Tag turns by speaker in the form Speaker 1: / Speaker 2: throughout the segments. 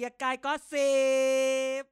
Speaker 1: กียร์กายก็สิบ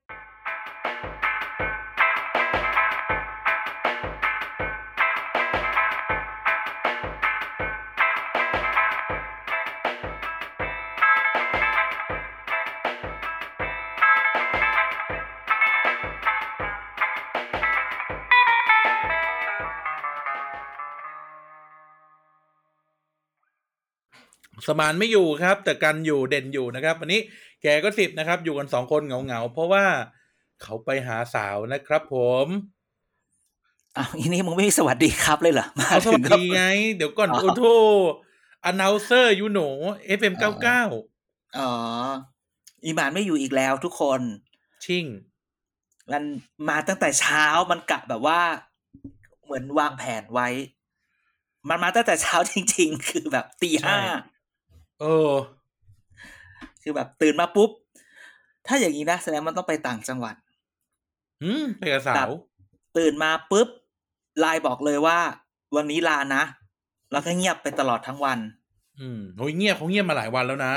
Speaker 2: สมานไม่อยู่ครับ แต่กันอยู่เด่นอยู่นะครับ วันนี้ แกก็สิบนะครับ อยู่กันสองคนเหงาเหงาๆเพราะว่าเขาไปหาสาวนะครับ ผม
Speaker 3: อ้าวอีนี่มึงไม่มีสวัสดีครับเลยเหรอมา
Speaker 2: เขาส
Speaker 3: ถึ
Speaker 2: วั
Speaker 3: ง
Speaker 2: ส
Speaker 3: ก็
Speaker 2: ดีไง เดี๋ยวก่อน
Speaker 3: อ๋อ
Speaker 2: โอ้โทอนาวเซอร์ยูโนเอฟเอ็มเก้าเก้า
Speaker 3: อ๋ออีหมานไม่อยู่อีกแล้วทุกคน
Speaker 2: ชิ่ง
Speaker 3: มันมาตั้งแต่เช้ามันกะแบบว่า เหมือนวางแผนไว้ มันมาตั้งแต่เช้าจริง ๆ คือแบบตีห้า
Speaker 2: เออ
Speaker 3: คือแบบตื่นมาปุ๊บ ถ้าอย่างนี้นะแสดงมันต้องไปต่างจังหวัด
Speaker 2: หืมไปกับสา
Speaker 3: ครั
Speaker 2: ว
Speaker 3: บตื่นมาปุ๊บไลน์บอกเลยว่า วันนี้ลานะ แล้วก็เงียบไปตลอดทั้งวัน
Speaker 2: อืมโอ้ยเงียบเขาเงียบมาหลายวันแล้วนะ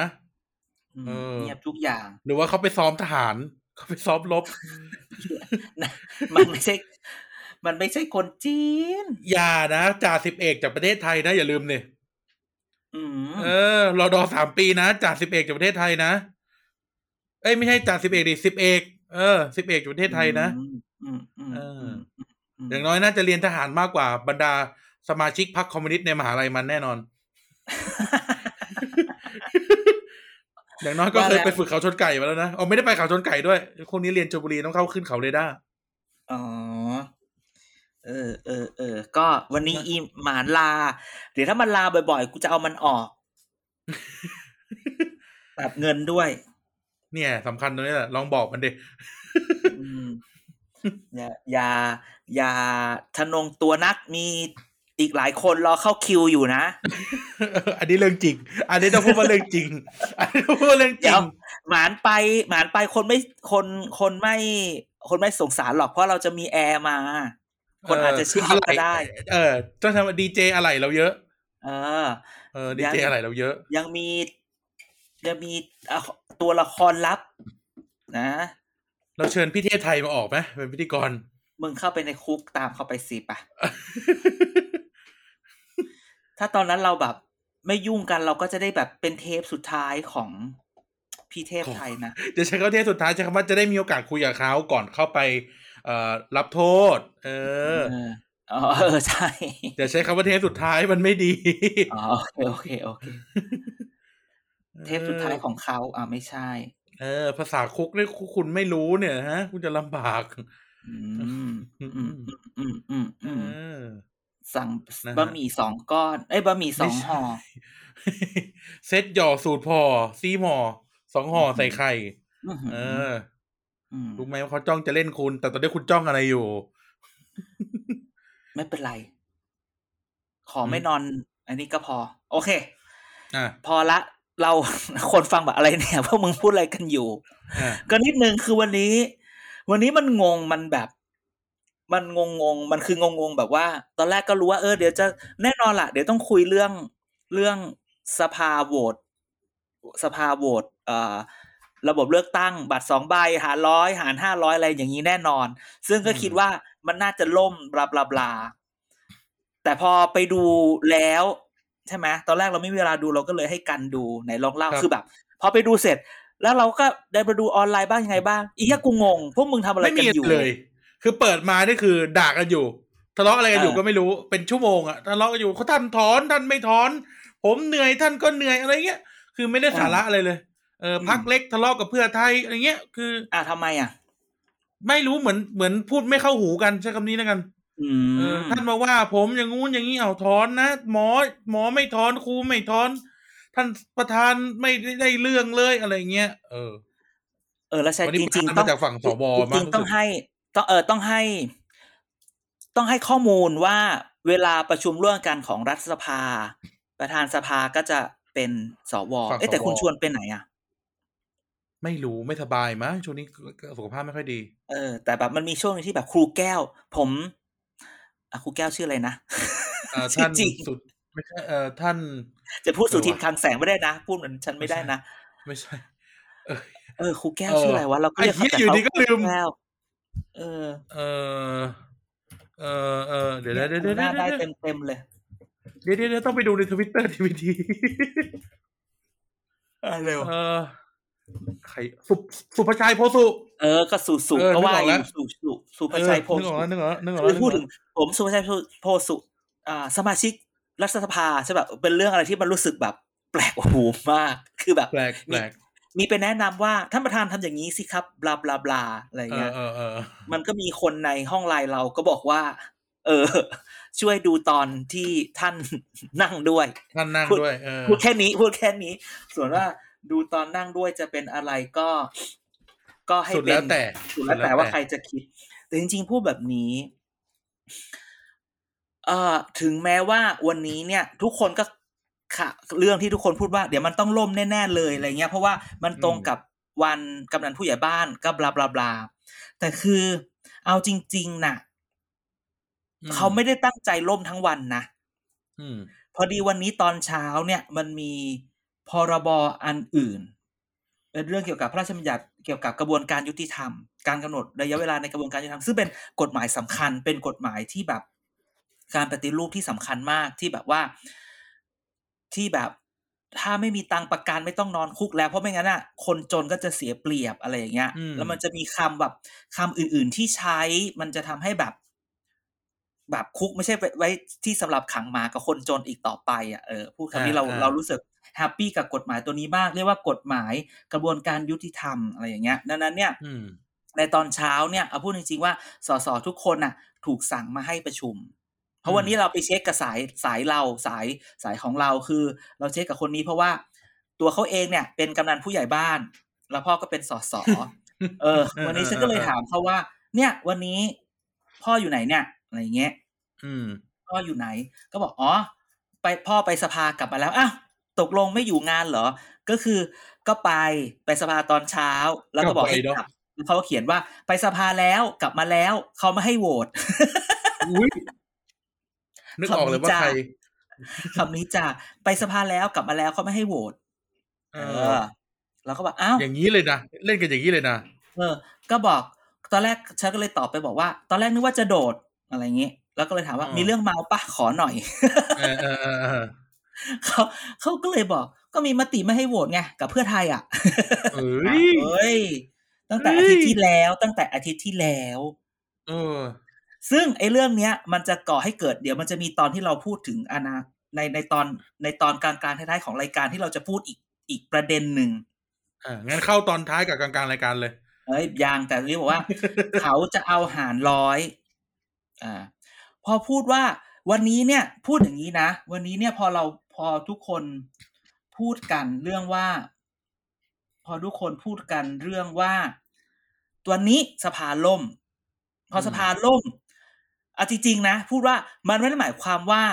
Speaker 3: อืม
Speaker 2: เออ
Speaker 3: เงียบทุกอย่าง
Speaker 2: หรือว่าเขาไปซ้อมทหารเขาไปซ้อมรบ
Speaker 3: นะมันไม่ใช่ มันไม่ใช่คนจีน
Speaker 2: อย่านะจ่าสิบเอกจากประเทศไทยนะ อย่าลืมเนี่ย
Speaker 3: อืม
Speaker 2: เออรอดอสามปีนะจ่าสิบเอกจากประเทศไทยนะ เอ้ยไม่ใช่จ่าสิบเอกดิสิบเอกเออสิบเอกจากประเทศไทยนะ
Speaker 3: อืมอืมอืม
Speaker 2: เออ
Speaker 3: อืม
Speaker 2: อย่างน้อยน่าจะเรียนทหารมากกว่าบรรดาสมาชิกพรรคคอมมิวนิสต์ในมหาลัยมันแน่นอน อย่างน้อยก็เคยไปฝึกเขาชนไก่มาแล้วนะอ๋อไม่ได้ไปเขาชนไก่ด้วยคนนี้เรียนชลบุรีต้องเข้าขึ้นเขาเรดาร์
Speaker 3: อ๋อ เออเออเออก็วันนี้อีหมานลา เดี๋ยวถ้ามันลาบ่อยๆ กูจะเอามันออก ตัดเงินด้วย
Speaker 2: เนี่ยสำคัญตรงนี้แหละลองบอกมันดิ
Speaker 3: อืมอย่าอย่า อย่าทะนงตัวนักมีอีกหลายคนรอเข้าคิวอยู่นะ
Speaker 2: อันนี้เรื่องจริง อันนี้ต้องพูดว่าเรื่องจริง อันนี้ต้องพูดว่าเรื่องจ
Speaker 3: เดี๋
Speaker 2: ริ
Speaker 3: ยว
Speaker 2: ง
Speaker 3: หมานไป หมานไปคนไม่คนคนไม่ คนไม่สงสารหรอกเพราะเราจะมีแอร์มา คนอาจจะชอบก็ได้
Speaker 2: เออต้องทำดีเจอะไรเราเยอะ
Speaker 3: เออ
Speaker 2: เออดีเจอะไรเราเยอะ
Speaker 3: ยังมียังมีอะตัวละครลับ นะ
Speaker 2: เราเชิญพี่เทพไทยมาออกไหมเป็นพิธีกร
Speaker 3: มึงเข้าไปในคุกตามเข้าไปสิปะถ้าตอนนั้นเราแบบ ไม่ยุ่งกันเราก็จะได้แบบเป็นเทปสุดท้ายของพี่เทพไทยนะ
Speaker 2: จะใช้คำว่าเทพสุดท้ายใช้คำว่าจะได้มีโอกาสคุยกับเขาก่อนเข้าไป เอ่อรับโทษเออ
Speaker 3: เอออ๋อเออใช่
Speaker 2: อย่าใช้คำว่าเทพสุดท้ายมันไม่ดี
Speaker 3: อ๋อโอเคโอเคโอเคเทปสุดท้ายของเขาอ่าไม่ใช่
Speaker 2: เออ ภาษาคุกนี่คุณไม่รู้เนี่ยฮะ คุณจะลำบาก
Speaker 3: อืมอืมอืมอืมอืมอื
Speaker 2: เอ
Speaker 3: ม
Speaker 2: อ
Speaker 3: สั่ง
Speaker 2: นะฮะ
Speaker 3: บะหมี่สองก้อน เอ้ยบะหมี่สอง
Speaker 2: ไม่ใช่
Speaker 3: ห่อ
Speaker 2: เซตหย่อสูตรพอ ซีหมอสองห่อใส่ไข่
Speaker 3: อื้อหือ
Speaker 2: เออ
Speaker 3: ม
Speaker 2: รู้ไหมว่าเขาจ้องจะเล่นคุณ แต่ตอนนี้คุณจ้องอะไรอยู่
Speaker 3: ไม่เป็นไร ขอ
Speaker 2: อืม
Speaker 3: ไม่นอน อันนี้ก็พอ โอเค
Speaker 2: อะ
Speaker 3: พอละ เราคนฟังแบบอะไรเนี่ยพวกมึงพูดอะไรกันอยู่
Speaker 2: อะ
Speaker 3: ก็นิดนึงคือวันนี้ วันนี้มันงงมันแบบ มันงงงๆมันคืองงงๆแบบว่า ตอนแรกก็รู้ว่าเออเดี๋ยวจะแน่นอนละเดี๋ยวต้องคุยเรื่องเรื่องสภาโหวตสภาโหวตเอ่อ ระบบเลือกตั้งบัตรสองใบหารร้อยหารห้าร้อยอะไรอย่างนี้แน่นอน ซึ่งก็คิดว่ามันน่าจะล่มบลาบลาบลาแต่พอไปดูแล้วใช่ไหมตอนแรกเราไม่มีเวลาดูเราก็เลยให้กันดูไหนลองเล่าคือแบบ พอไปดูเสร็จ แล้วเราก็ได้ไปดูออนไลน์บ้างยังไงบ้างอีกกูงง พวกมึงทำอะไร
Speaker 2: ไม่
Speaker 3: กัน
Speaker 2: มี
Speaker 3: อยู่
Speaker 2: เลย คือเปิดมานี่คือด่ากันอยู่ทะเลาะอะไรกันอยู่
Speaker 3: เออ
Speaker 2: ก็ไม่รู้เป็นชั่วโมงอะทะเลาะกันอยู่เขาท่านถอนท่านไม่ถอน ผมเหนื่อยท่านก็เหนื่อยอะไรเงี้ยคือไม่ได้สาระอะไรเลย เออพักเล็กทะเลาะกับเพื่อไทยอะไรเงี้ยคือ
Speaker 3: อะทำไมอะ
Speaker 2: ไม่รู้เหมือนเหมือนพูดไม่เข้าหูกันใช้คำนี้แล้วกัน
Speaker 3: อื
Speaker 2: เออ
Speaker 3: ม
Speaker 2: ท่านมาว่าผมอย่างงู้นอย่างนี้เอาถอนนะหมอ หมอไม่ถอนครูไม่ถอน ท่านประธานไม่ได้เรื่องเลยอะไรเงี้ยเออ
Speaker 3: เออแล้วใช่
Speaker 2: วันนี้
Speaker 3: จริง
Speaker 2: ประธาน
Speaker 3: ๆต้อง
Speaker 2: มาจากฝั่งสว
Speaker 3: จ
Speaker 2: มั้
Speaker 3: ริ
Speaker 2: ง
Speaker 3: งๆต้องให้ต้องเออต้องให้ ต้องให้ข้อมูลว่าเวลาประชุมร่วมกันของรัฐสภา ประธานสภาก็จะเป็นสวเอ๊ะแต่คุณชวนเป็นไหนอะ
Speaker 2: ไม่รู้ไม่สบายมั้งช่วงนี้สุขภาพไม่ค่อยดี
Speaker 3: เออ แต่แบบมันมีช่วงหนึงที่แบบครูแก้ว ผมอะครูแก้วชื่ออะไรนะ
Speaker 2: เอ่อ
Speaker 3: ชื่
Speaker 2: ท่า
Speaker 3: อนจริง
Speaker 2: สุดไม่ใช่เอ่อท่าน
Speaker 3: จะพูดสุทิน
Speaker 2: เออว่ะ
Speaker 3: คลังแสงไม่ได้นะ พูดเหมือนฉันไม่ได้นะ
Speaker 2: ไม่ใช่ เออ
Speaker 3: เออครูแก้ว
Speaker 2: เออ
Speaker 3: ชื่ออะไรวะเราก็
Speaker 2: ไอ้
Speaker 3: เรียก
Speaker 2: เหี้ย
Speaker 3: เขาแต่
Speaker 2: อยู่ดีก็
Speaker 3: เขา
Speaker 2: ลืม
Speaker 3: แก้วเออ
Speaker 2: เออ เออเออเดี๋ยว
Speaker 3: เนี่
Speaker 2: เดี๋
Speaker 3: ย
Speaker 2: ยวเดี๋ยว
Speaker 3: หน้าได้
Speaker 2: เดี๋ยว
Speaker 3: เต็มเต็มๆเลย
Speaker 2: เดี๋ยวเดี๋ยวเดี๋ยวต้องไปดูในทวิตเตอร์ทีวีที
Speaker 3: เร็ว
Speaker 2: เออ ใครสุสุภชัยโพสุ
Speaker 3: เออก็สุสุ
Speaker 2: เออ
Speaker 3: ก็ว่า
Speaker 2: นึกออก
Speaker 3: อ
Speaker 2: แล้ว
Speaker 3: ยู่สุสุสุภชัยโพ
Speaker 2: เออนึกอ
Speaker 3: สุ
Speaker 2: อกแล้วนึกออกแล้วนึกออก
Speaker 3: คื
Speaker 2: แล้ว
Speaker 3: อพูดถึงผมสุภชัยโพสุ อ่า สมาชิกรัฐสภาใช่แบบเป็นเรื่องอะไรที่มันรู้สึกแบบ แปลกหูมาก คือแบบ
Speaker 2: แปลกแปลก
Speaker 3: มีไปแนะนำว่าท่านประธานทำอย่างนี้สิครับบลาบลาบลาอะไร
Speaker 2: เอ
Speaker 3: เงี้
Speaker 2: อยเออเออ
Speaker 3: มันก็มีคนในห้องไลน์เราก็บอกว่า เออ ช่วยดูตอนที่ท่านนั่งด้วย
Speaker 2: ท่านนั่ง
Speaker 3: พูด
Speaker 2: ด้วยเออ
Speaker 3: พูดแค่นี้พูดแค่นี้ ส่วนว่า ดูตอนนั่งด้วยจะเป็นอะไรก็ ก็ให้
Speaker 2: สุด
Speaker 3: เป็น
Speaker 2: แล้วแต่
Speaker 3: สุดแล้วแต่ว่าใครจะคิด แต่จริง ๆ พูดแบบนี้เอ่อถึงแม้ว่าวันนี้เนี่ย ทุกคนก็ค่ะเรื่องที่ทุกคนพูดว่าเดี๋ยวมันต้องล่มแน่ ๆ เลยอะไรเงี้ยเพราะว่ามันตรงกับวันกำนันผู้ใหญ่บ้านก็บลาบลาบลาแต่คือเอาจริง ๆน่ะ
Speaker 2: อืม
Speaker 3: เขาไม่ได้ตั้งใจล่มทั้งวันนะ
Speaker 2: อืม
Speaker 3: พอดีวันนี้ตอนเช้าเนี่ย มันมี พรบอันอื่นเป็นเรื่องเกี่ยวกับพระราชบัญญัติเกี่ยวกับกระบวนการยุติธรรม การกำหนดระยะเวลาในกระบวนการยุติธรรมซึ่งเป็นกฎหมายสำคัญ เป็นกฎหมายที่แบบการปฏิรูปที่สำคัญมากที่แบบว่าที่แบบถ้าไม่มีตังค์ประกันไม่ต้องนอนคุกแล้วเพราะไม่งั้นอะคนจนก็จะเสียเปรียบอะไรอย่างเงี้ย
Speaker 2: อืม
Speaker 3: แล้วมันจะมีคำแบบคำอื่น ๆที่ใช้มันจะทำให้แบบ แบบคุกไม่ใช่ไว้ไว้ที่สำหรับขังหมากับคนจนอีกต่อไปอะเออพูดคำนี้เรา
Speaker 2: อ่า
Speaker 3: เรารู้สึก แฮปปี้กับกฎหมายตัวนี้มากเรียกว่ากฎหมายกระบวนการยุติธรรมอะไรอย่างเงี้ยดังนั้นเนี่ย
Speaker 2: อืม
Speaker 3: ในตอนเช้าเนี่ยเอาพูดจริงๆว่าสสทุกคนน่ะ ถูกสั่งมาให้ประชุม เพราะวันนี้เราไปเช็คกับสายสายเราสายสายของเราคือ เราเช็คกับคนนี้เพราะว่าตัวเขาเองเนี่ย เป็นกำนันผู้ใหญ่บ้าน แล้วพ่อก็เป็นสสเออ วันนี้ฉันก็เลยถามเขาว่า เนี่ย วันนี้พ่ออยู่ไหนเนี่ยอะไรอย่างเงี้ย
Speaker 2: อืม
Speaker 3: พ่ออยู่ไหน ก็บอกอ๋อไปพ่อไปสภากลับมาแล้วอ้าว ตกลงไม่อยู่งานเหรอ ก็คือก็ไปไปสภาตอนเช้า แล้วก็บอกให้
Speaker 2: กลับไปเนอะ
Speaker 3: กลับเขาก็เขียนว่าไปสภาแล้วกลับมาแล้วเขาไม่ให้โหวต
Speaker 2: อุ้ยนึกออกเลยว่าใคร
Speaker 3: คำนี้จ้ะไปสภาแล้วกลับมาแล้วเขาไม่ให้โหวต
Speaker 2: เอ
Speaker 3: เอ
Speaker 2: อ
Speaker 3: อ แล้วก็บอกอ้าว
Speaker 2: อย่างนี้เลยนะเล่นกันอย่างนี้เลยนะ
Speaker 3: เออ ก็บอกตอนแรกฉันก็เลยตอบไปบอกว่า ตอนแรกนึกว่าจะโดดอะไรอย่างงี้แล้วก็เลยถามว่า
Speaker 2: อ๋อ
Speaker 3: มีเรื่องเมาปะขอหน่อย
Speaker 2: เออเออเออเออ
Speaker 3: เขาเขาก็เลยบอก ก็มีมติไม่ให้โหวตไงกับเพื่อไทยอะ
Speaker 2: เอ้
Speaker 3: อ้าวยเอ้ยตั้งแต่
Speaker 2: เอ้
Speaker 3: อายทิตย์ที่แล้วตั้งแต่อาทิตย์ที่แล้ว
Speaker 2: เออ
Speaker 3: ซึ่งไอ้เรื่องเนี้ย มันจะก่อให้เกิดเดี๋ยวมันจะมีตอนที่เราพูดถึงอนาในในตอนในตอนกลางๆท้ายๆของรายการที่เราจะพูดอีกอีกประเด็นหนึ่ง
Speaker 2: อ่างั้นเข้าตอนท้ายกับกลางๆรายการเลย
Speaker 3: เอ้ยยังแต่นี้บอกว่า เขาจะเอาหารร้อย อ่า พอพูดว่าวันนี้เนี่ย พูดอย่างนี้นะ วันนี้เนี่ยพอเราพ อทุกคนพูดกันเรื่องว่า พอทุกคนพูดกันเรื่องว่า ตัวนี้สภาล่ม พอสภาล่มเอาจริงๆนะ พูดว่ามันไม่ได้หมายความว่า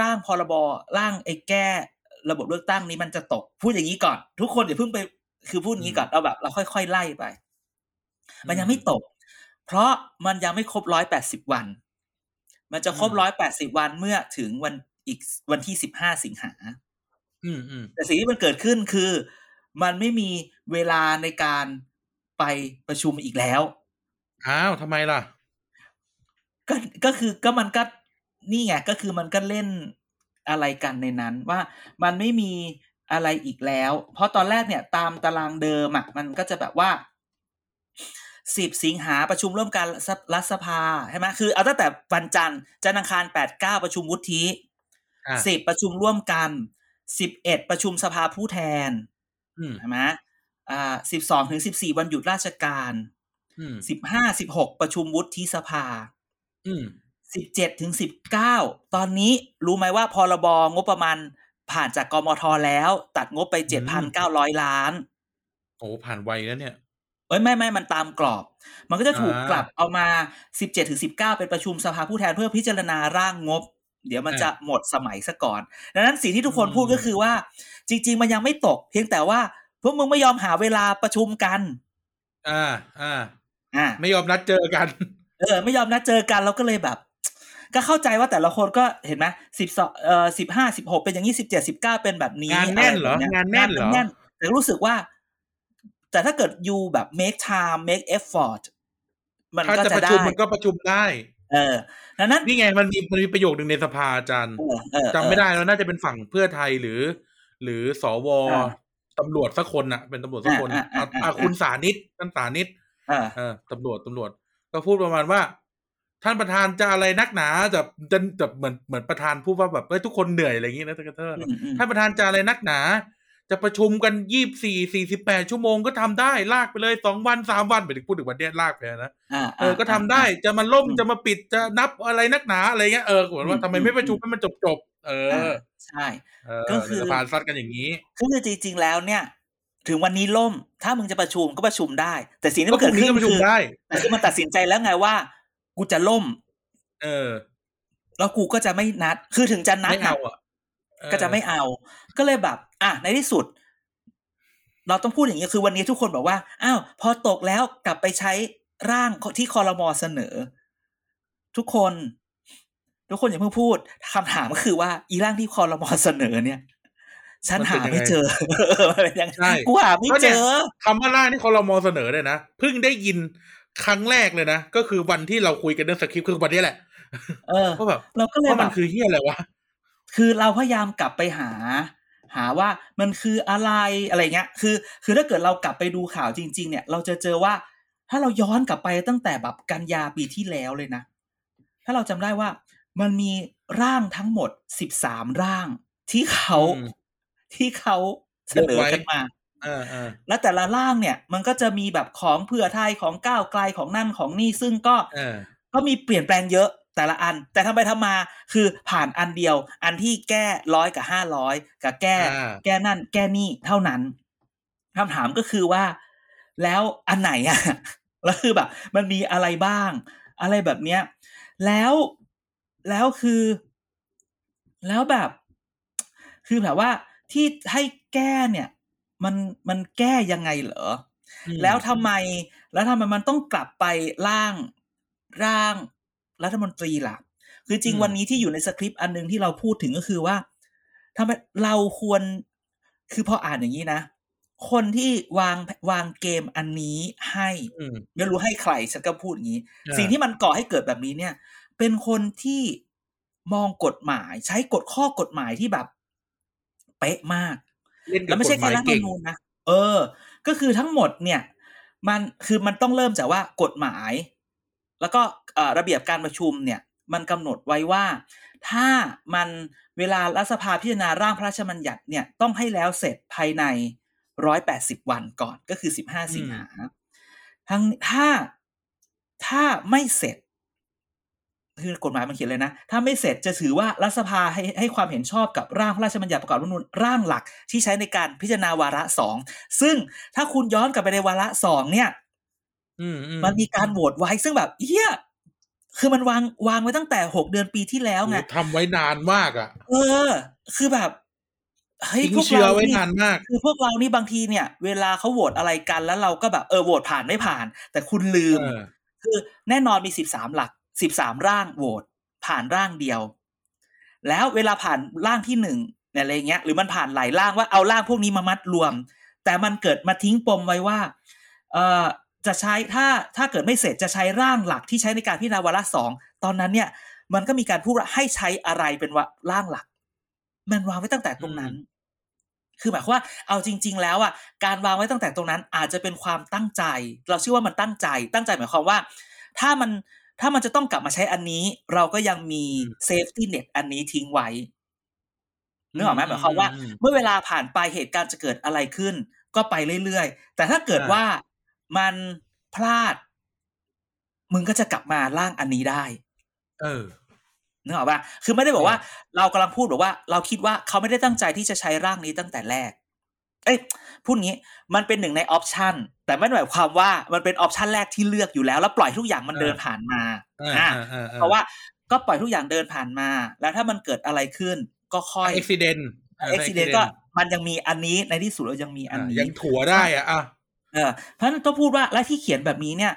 Speaker 3: ร่างพรบร่างไอ้แก้ ระบบเลือกตั้งนี้มันจะตก พูดอย่างนี้ก่อน ทุกคนอย่าเพิ่งไป คือพูดอย่างนี้ก่อนเอาแบบ เราค่อยๆไล่ไป มันยังไม่ตก เพราะมันยังไม่ครบร้อยแปดสิบวัน มันจะครบ
Speaker 2: อืม
Speaker 3: ร้อยแปดสิบวันเมื่อถึงวัน อีกวันที่สิบห้าสิงหา
Speaker 2: อืมอืม
Speaker 3: แต่สิ่งที่มันเกิดขึ้นคือ มันไม่มีเวลาในการไปประชุมอีกแล้ว
Speaker 2: อ้าวทำไมล่ะ
Speaker 3: ก็ก็คือก็มันก็นี่ไงก็คือมันก็เล่นอะไรกันในนั้นว่ามันไม่มีอะไรอีกแล้ว เพราะตอนแรกเนี่ยตามตารางเดิมอะมันก็จะแบบว่าสิบสิงหาประชุมร่วมกันรัฐสภาใช่ไหมคือเอาตั้งแต่วันจันทร์จันทร์อังคารแปดเก้าประชุมวุฒิ
Speaker 2: อะ
Speaker 3: สิบประชุมร่วมกันสิบเอ็ดประชุมสภาผู้แทน
Speaker 2: อืม
Speaker 3: ใช่ไหมอ่าสิบสองถึงสิบสี่วันหยุดราชการ
Speaker 2: อืม
Speaker 3: สิบห้าสิบหกประชุมวุฒิสภา
Speaker 2: อืม
Speaker 3: สิบเจ็ดถึงสิบเก้าตอนนี้รู้ไหมว่าพรบงบประมาณผ่านจากกมทแล้ว ตัดงบไปเจ็ดพันเก้าร้อยล้าน
Speaker 2: โอ้ผ่านไวแล้วเนี่ย
Speaker 3: เอ้ยไม่ไม่มันตามกรอบ มันก็จะถูก
Speaker 2: อ่าก
Speaker 3: ลับเอามาสิบเจ็ดถึงสิบเก้าเป็นประชุมสภาผู้แทนเพื่อพิจารณาร่างงบ เดี๋ยวมัน
Speaker 2: อ่า
Speaker 3: จะหมดสมัยซะก่อน ดังนั้นสิ่งที่ทุกคน
Speaker 2: อืม
Speaker 3: พูดก็คือว่า จริง ๆ มันยังไม่ตก เพียงแต่ว่าพวกมึงไม่ยอมหาเวลาประชุมกัน
Speaker 2: อ่าอ่า
Speaker 3: อ่า
Speaker 2: ไม่ยอมนัดเจอกัน
Speaker 3: เออ ไม่ยอมนัดเจอกันเราก็เลยแบบ ก็เข้าใจว่าแต่ละคนก็เห็นไหมสิบสองเอ่อสิบห้าสิบหกเป็นอย่างนี้สิบเจ็ดสิบเก้าเป็นแบบนี้
Speaker 2: งานแน่นเหรอะ
Speaker 3: ไแบบย
Speaker 2: งานแน่นเหรอ
Speaker 3: งแต่รู้สึกว่า แต่ถ้าเกิดยูแบบ make time make effort มัน
Speaker 2: ถ้า
Speaker 3: ก็
Speaker 2: จะ
Speaker 3: จะ
Speaker 2: ประ
Speaker 3: ได้
Speaker 2: ชุมมันก็ประชุมได้
Speaker 3: เออดังนั้น
Speaker 2: นี่ไงมันมีมันมีประโยคหนึ่งในสภาอาจารย์
Speaker 3: เออเออ
Speaker 2: จำไม่ได้แล้วน่าจะเป็นฝั่งเพื่อไทยหรือ หรือสว
Speaker 3: อ่า
Speaker 2: ตำรวจสักคนน่ะ เป็นตำรวจสักคน
Speaker 3: อ่าอ่า
Speaker 2: อะ
Speaker 3: อ่า
Speaker 2: อะคุณสานิตท่านสานิต
Speaker 3: เออ
Speaker 2: เออตำรวจตำรวจ ก็พูดประมาณว่า ท่านประธานจะอะไรนักหนาจะจะจะเหมือนเหมือนประธานพูดว่าแบบเอ้ยทุกคนเหนื่อยอะไรอย่างงี้นะท่านท่าน
Speaker 3: อืมอืม
Speaker 2: ท่านประธานจะอะไรนักหนา จะประชุมกันยี่สี่สี่สิบแปดชั่วโมงก็ทำได้ลากไปเลยสองวันสามวันไปถึงพูดถึงวันเนี้ยลากไปนะ
Speaker 3: อ่า
Speaker 2: เออก็ทำได้จะมาล่ม
Speaker 3: อืม
Speaker 2: จะมาปิดจะนับอะไรนักหนาอะไรเงี้ยเออเหมือนว่า
Speaker 3: อืม
Speaker 2: ทำไมไม่ประชุมให้มันจบจบๆเอ
Speaker 3: อ่า
Speaker 2: อ
Speaker 3: ใช่
Speaker 2: เออ
Speaker 3: ก็คือ
Speaker 2: สภาซัดกันอย่างนี้
Speaker 3: ก็คือจริง ๆ แล้วเนี่ยถึงวันนี้ล่ม ถ้ามึงจะประชุมก็ประชุมได้ แต่สิ่งที่
Speaker 2: ก็
Speaker 3: มัน
Speaker 2: พ
Speaker 3: เกิ
Speaker 2: รุ่
Speaker 3: ด
Speaker 2: งนี้
Speaker 3: ขึ้น
Speaker 2: ก็ประชุม
Speaker 3: คือ
Speaker 2: ได้
Speaker 3: แต่คือมันตัดสินใจแล้วไงว่า กูจะล่ม
Speaker 2: เออ
Speaker 3: แล้วกูก็จะไม่นัด คือถึงจะนัด
Speaker 2: ไม่
Speaker 3: น่ะ
Speaker 2: เอาอะเออ
Speaker 3: ก็จะไม่เอา ก็เลยแบบ อะในที่สุด เราต้องพูดอย่างนี้คือวันนี้ทุกคนบอกว่าอ้าวพอตกแล้วกลับไปใช้ร่างที่คอรมอเสนอ ทุกคน ทุกคนอย่าเพิ่งพูดคำถามก็คือว่า อีร่างที่คอรมอเสนอเนี่ยฉันหาไม่เจอมันเป็นยังไง
Speaker 2: ใช่
Speaker 3: กูหาไม่
Speaker 2: ก็
Speaker 3: เจ
Speaker 2: เนี่ย
Speaker 3: อ
Speaker 2: คำว่าร่างที่คอรมอเสนอเนี่ยนะเพิ่งได้ยินครั้งแรกเลยนะ ก็คือวันที่เราคุยกันเรื่องสคริปต์คือวันนี้แหละ
Speaker 3: เออ
Speaker 2: ก็แบบ
Speaker 3: เราก็เลย
Speaker 2: ว่า
Speaker 3: แบ
Speaker 2: มัน
Speaker 3: บ
Speaker 2: คือเฮียอะไรวะ
Speaker 3: คือเราพยายามกลับไปหา หาว่ามันคืออะไรอะไรเงี้ย คือ คือถ้าเกิดเรากลับไปดูข่าวจริง ๆ เนี่ย เราจะเจอว่า ถ้าเราย้อนกลับไปตั้งแต่แบบกันยาปีที่แล้วเลยนะ ถ้าเราจำได้ว่ามันมีร่างทั้งหมดสิบสามร่างที่เขา
Speaker 2: อืม
Speaker 3: ที่เขาเสนอกันมา
Speaker 2: เออเออ
Speaker 3: และแต่ละร่างเนี่ย มันก็จะมีแบบของเพื่อไทยของก้าวไกลของนั่นของนี่ซึ่งก็
Speaker 2: เออ
Speaker 3: ก็มีเปลี่ยนแปลงเยอะ แต่ละอัน แต่ทำไปทำมาคือผ่านอันเดียว อันที่แก้ร้อยกับห้าร้อยกับแก้
Speaker 2: อ่า
Speaker 3: แก้นั่น แก้นี่เท่านั้นคำถามก็คือว่า แล้วอันไหนอะแล้วคือแบบ มันมีอะไรบ้าง อะไรแบบเนี้ย แล้วแล้วคือ แล้วแบบ คือแบบว่าที่ให้แก้เนี่ย มันมันแก้ยังไงเหรอ
Speaker 2: อืม
Speaker 3: แล้วทำไม แล้วทำไมมันต้องกลับไปร่างร่าง รัฐมนตรีล่ะ คือจริงวันนี้ที่อยู่ในสคริปต์อันหนึงที่เราพูดถึงก็คือว่าทำไมเราควรคือพออ่านอย่างนี้นะ คนที่วางวางเกมอันนี้ให้
Speaker 2: อืม
Speaker 3: ไม่รู้ให้ใครฉันก็พูดอย่างนี้
Speaker 2: อ่า
Speaker 3: สิ่งที่มันก่อให้เกิดแบบนี้เนี่ย เป็นคนที่มองกฎหมาย ใช้กฎข้อกฎหมายที่แบบเป๊ะมาก
Speaker 2: เล่นกั
Speaker 3: แล้
Speaker 2: บ
Speaker 3: วไม่
Speaker 2: ก
Speaker 3: ใช่
Speaker 2: ฎห
Speaker 3: แค่
Speaker 2: มาย
Speaker 3: รัฐธรร
Speaker 2: เก่
Speaker 3: ม
Speaker 2: ง
Speaker 3: นูญนะเออ ก็คือทั้งหมดเนี่ย มันคือมันต้องเริ่มจากว่ากฎหมาย แล้วก็เอ่อระเบียบการประชุมเนี่ยมันกำหนดไว้ว่า ถ้ามันเวลารัฐสภาพิจารณาร่างพระราชบัญญัติเนี่ยต้องให้แล้วเสร็จภายในร้อยแปดสิบวันก่อนก็คือสิบห้าสิงหาทั้งถ้าถ้าไม่เสร็จคือกฎหมายมันเขียนเลยนะ ถ้าไม่เสร็จจะถือว่ารัฐสภาให้ให้ความเห็นชอบกับร่างพระราชบัญญัติประกอบรัฐธรรมนูญร่างหลักที่ใช้ในการพิจารณาวาระสองซึ่งถ้าคุณย้อนกลับไปในวาระสองเนี่ย
Speaker 2: อื มอืม
Speaker 3: มันมีการโหวตไว้ซึ่งแบบเฮียคือมันวางวางไว้ตั้งแต่หกเดือนปีที่แล้วไง
Speaker 2: โอ้ทำไว้นานมากอะ
Speaker 3: เออ คือแบบเฮ้ย
Speaker 2: ทิ้ง
Speaker 3: พวก
Speaker 2: เชื้อ
Speaker 3: เรา
Speaker 2: ไว้
Speaker 3: นี่
Speaker 2: นานมาก
Speaker 3: คือพวกเรานี่บางทีเนี่ย เวลาเขาโหวตอะไรกันแล้วเราก็แบบเออโหวตผ่านไม่ผ่าน แต่คุณลืม
Speaker 2: เออ
Speaker 3: คือแน่นอนมีสิบสามหลักสิบสามร่างโหวตผ่านร่างเดียว แล้วเวลาผ่านร่างที่หนึ่งเนี่ยอะไรเงี้ย หรือมันผ่านหลายร่างว่าเอาร่างพวกนี้มามัดรวม แต่มันเกิดมาทิ้งปมไว้ว่า เอ่อ จะใช้ถ้าถ้าเกิดไม่เสร็จจะใช้ร่างหลักที่ใช้ในการพิจารณาวาระสองตอนนั้นเนี่ย มันก็มีการพูดว่าให้ใช้อะไรเป็นว่าร่างหลัก มันวางไว้ตั้งแต่ตรงนั้น คือหมายความว่าเอาจริง ๆ แล้วอะการวางไว้ตั้งแต่ตรงนั้น อาจจะเป็นความตั้งใจ เราเชื่อว่ามันตั้งใจ ตั้งใจหมายความว่า ถ้ามันถ้ามันจะต้องกลับมาใช้อันนี้ เราก็ยังมี
Speaker 2: อืม
Speaker 3: safety net อันนี้ทิ้งไว้นึกออกไหมหมายความว่า
Speaker 2: อืม
Speaker 3: เมื่อเวลาผ่านไปเหตุการณ์จะเกิดอะไรขึ้น ก็ไปเรื่อยๆ แต่ถ้าเกิด
Speaker 2: อ่า
Speaker 3: ว่า มันพลาด มึงก็จะกลับมาร่างอันนี้ได้
Speaker 2: เออ
Speaker 3: นึกออกปะคือไม่ได้บอกว่า
Speaker 2: เอ
Speaker 3: เรากำลังพูดแบบว่า เราคิดว่าเขาไม่ได้ตั้งใจที่จะใช้ร่างนี้ตั้งแต่แรก เอ้ยพูดงี้ มันเป็นหนึ่งในออปชันแต่ไม่ได้หมายความว่ามันเป็นออปชันแรกที่เลือกอยู่แล้ว แล้วปล่อยทุกอย่างมัน
Speaker 2: เออ
Speaker 3: เดินผ่านมา
Speaker 2: อ่า
Speaker 3: อ่า
Speaker 2: อ่าอ่า
Speaker 3: เพราะว่าก็ปล่อยทุกอย่างเดินผ่านมา แล้วถ้ามันเกิดอะไรขึ้น ก็ค่อย
Speaker 2: อุบิเหตุ
Speaker 3: เอ็กซิเดนก็มันยังมีอันนี้ในที่สุดเรายังมีอันนี้
Speaker 2: ยังถั่วได้อะอะ
Speaker 3: เออเพราะฉะนั้นต้องพูดว่าและที่เขียนแบบนี้เนี่ย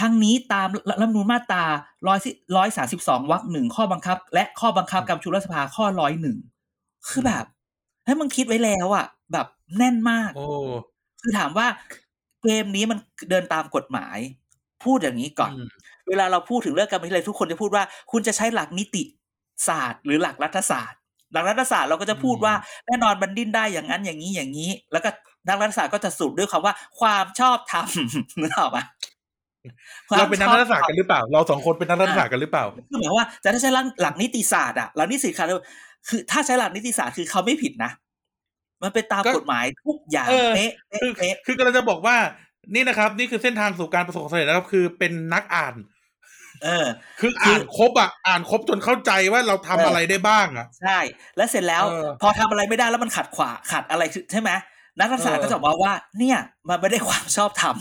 Speaker 3: ทั้งนี้ตามรัฐธรรมนูญมาตราร้อยร้อยสาสิบสองวรรคหนึ่งข้อบังคับ และข้อบังคับการประชุมรัฐสภาข้อร้อยหนึ่งคือแบบให้มึงคิดไว้แล้วอะ แบบแน่นมาก
Speaker 2: โอ้
Speaker 3: คือถามว่าเกมนี้มันเดินตามกฎหมาย พูดอย่างนี้ก่อน
Speaker 2: อืม
Speaker 3: เวลาเราพูดถึงเรื่องการเมืองทีไรทุกคนจะพูดว่า คุณจะใช้หลักนิติศาสตร์ หรือหลักรัฐศาสตร์ หลักรัฐศาสตร์เราก็จะพูดว่าแน่นอนมันดิ้นได้อย่างนั้นอย่างนี้อย่างนี้ แล้วก็นักรัฐศาสตร์ก็จะสรุปด้วยคำว่าความชอบธรรมนึกออกปะควม
Speaker 2: เราเป็นนัก
Speaker 3: ชอบ
Speaker 2: รัฐศาสตร์กันหรือเปล่า เราสองคนเป็นนักรัฐศาสตร์กันหรือเปล่า
Speaker 3: คือหมายความว่าแต่ถ้าใช้หลักหลักนิติศาสตร์อะหลักนิติศาสตร์คือถ้าใช้หลักนิติศาสตร์คือเขาไม่ผิดนะมันเป็นตาม
Speaker 2: ก็
Speaker 3: กฎหมายทุกอย่าง
Speaker 2: เออ
Speaker 3: เป๊ะเป๊ะ
Speaker 2: คือ
Speaker 3: เป๊ะ
Speaker 2: คือกำลังจะบอกว่านี่นะครับ นี่คือเส้นทางสู่การประสบความสำเร็จนะครับ คือเป็นนักอ่าน
Speaker 3: เออ
Speaker 2: คือ
Speaker 3: คือ
Speaker 2: อ่านครบอะอ่านครบจนเข้าใจว่าเราทำ
Speaker 3: เอออ
Speaker 2: อะไรได้บ้างอะ
Speaker 3: ใช่ แล้วเสร็จแล้ว
Speaker 2: เออ
Speaker 3: พอทำอะไรไม่ได้แล้วมันขัดขวาขัดอะไรใช่ไหมนักรัฐศาสตร์
Speaker 2: เออ
Speaker 3: ก็จะบอกมาว่า เนี่ย มันไม่ได้ความชอบธรรม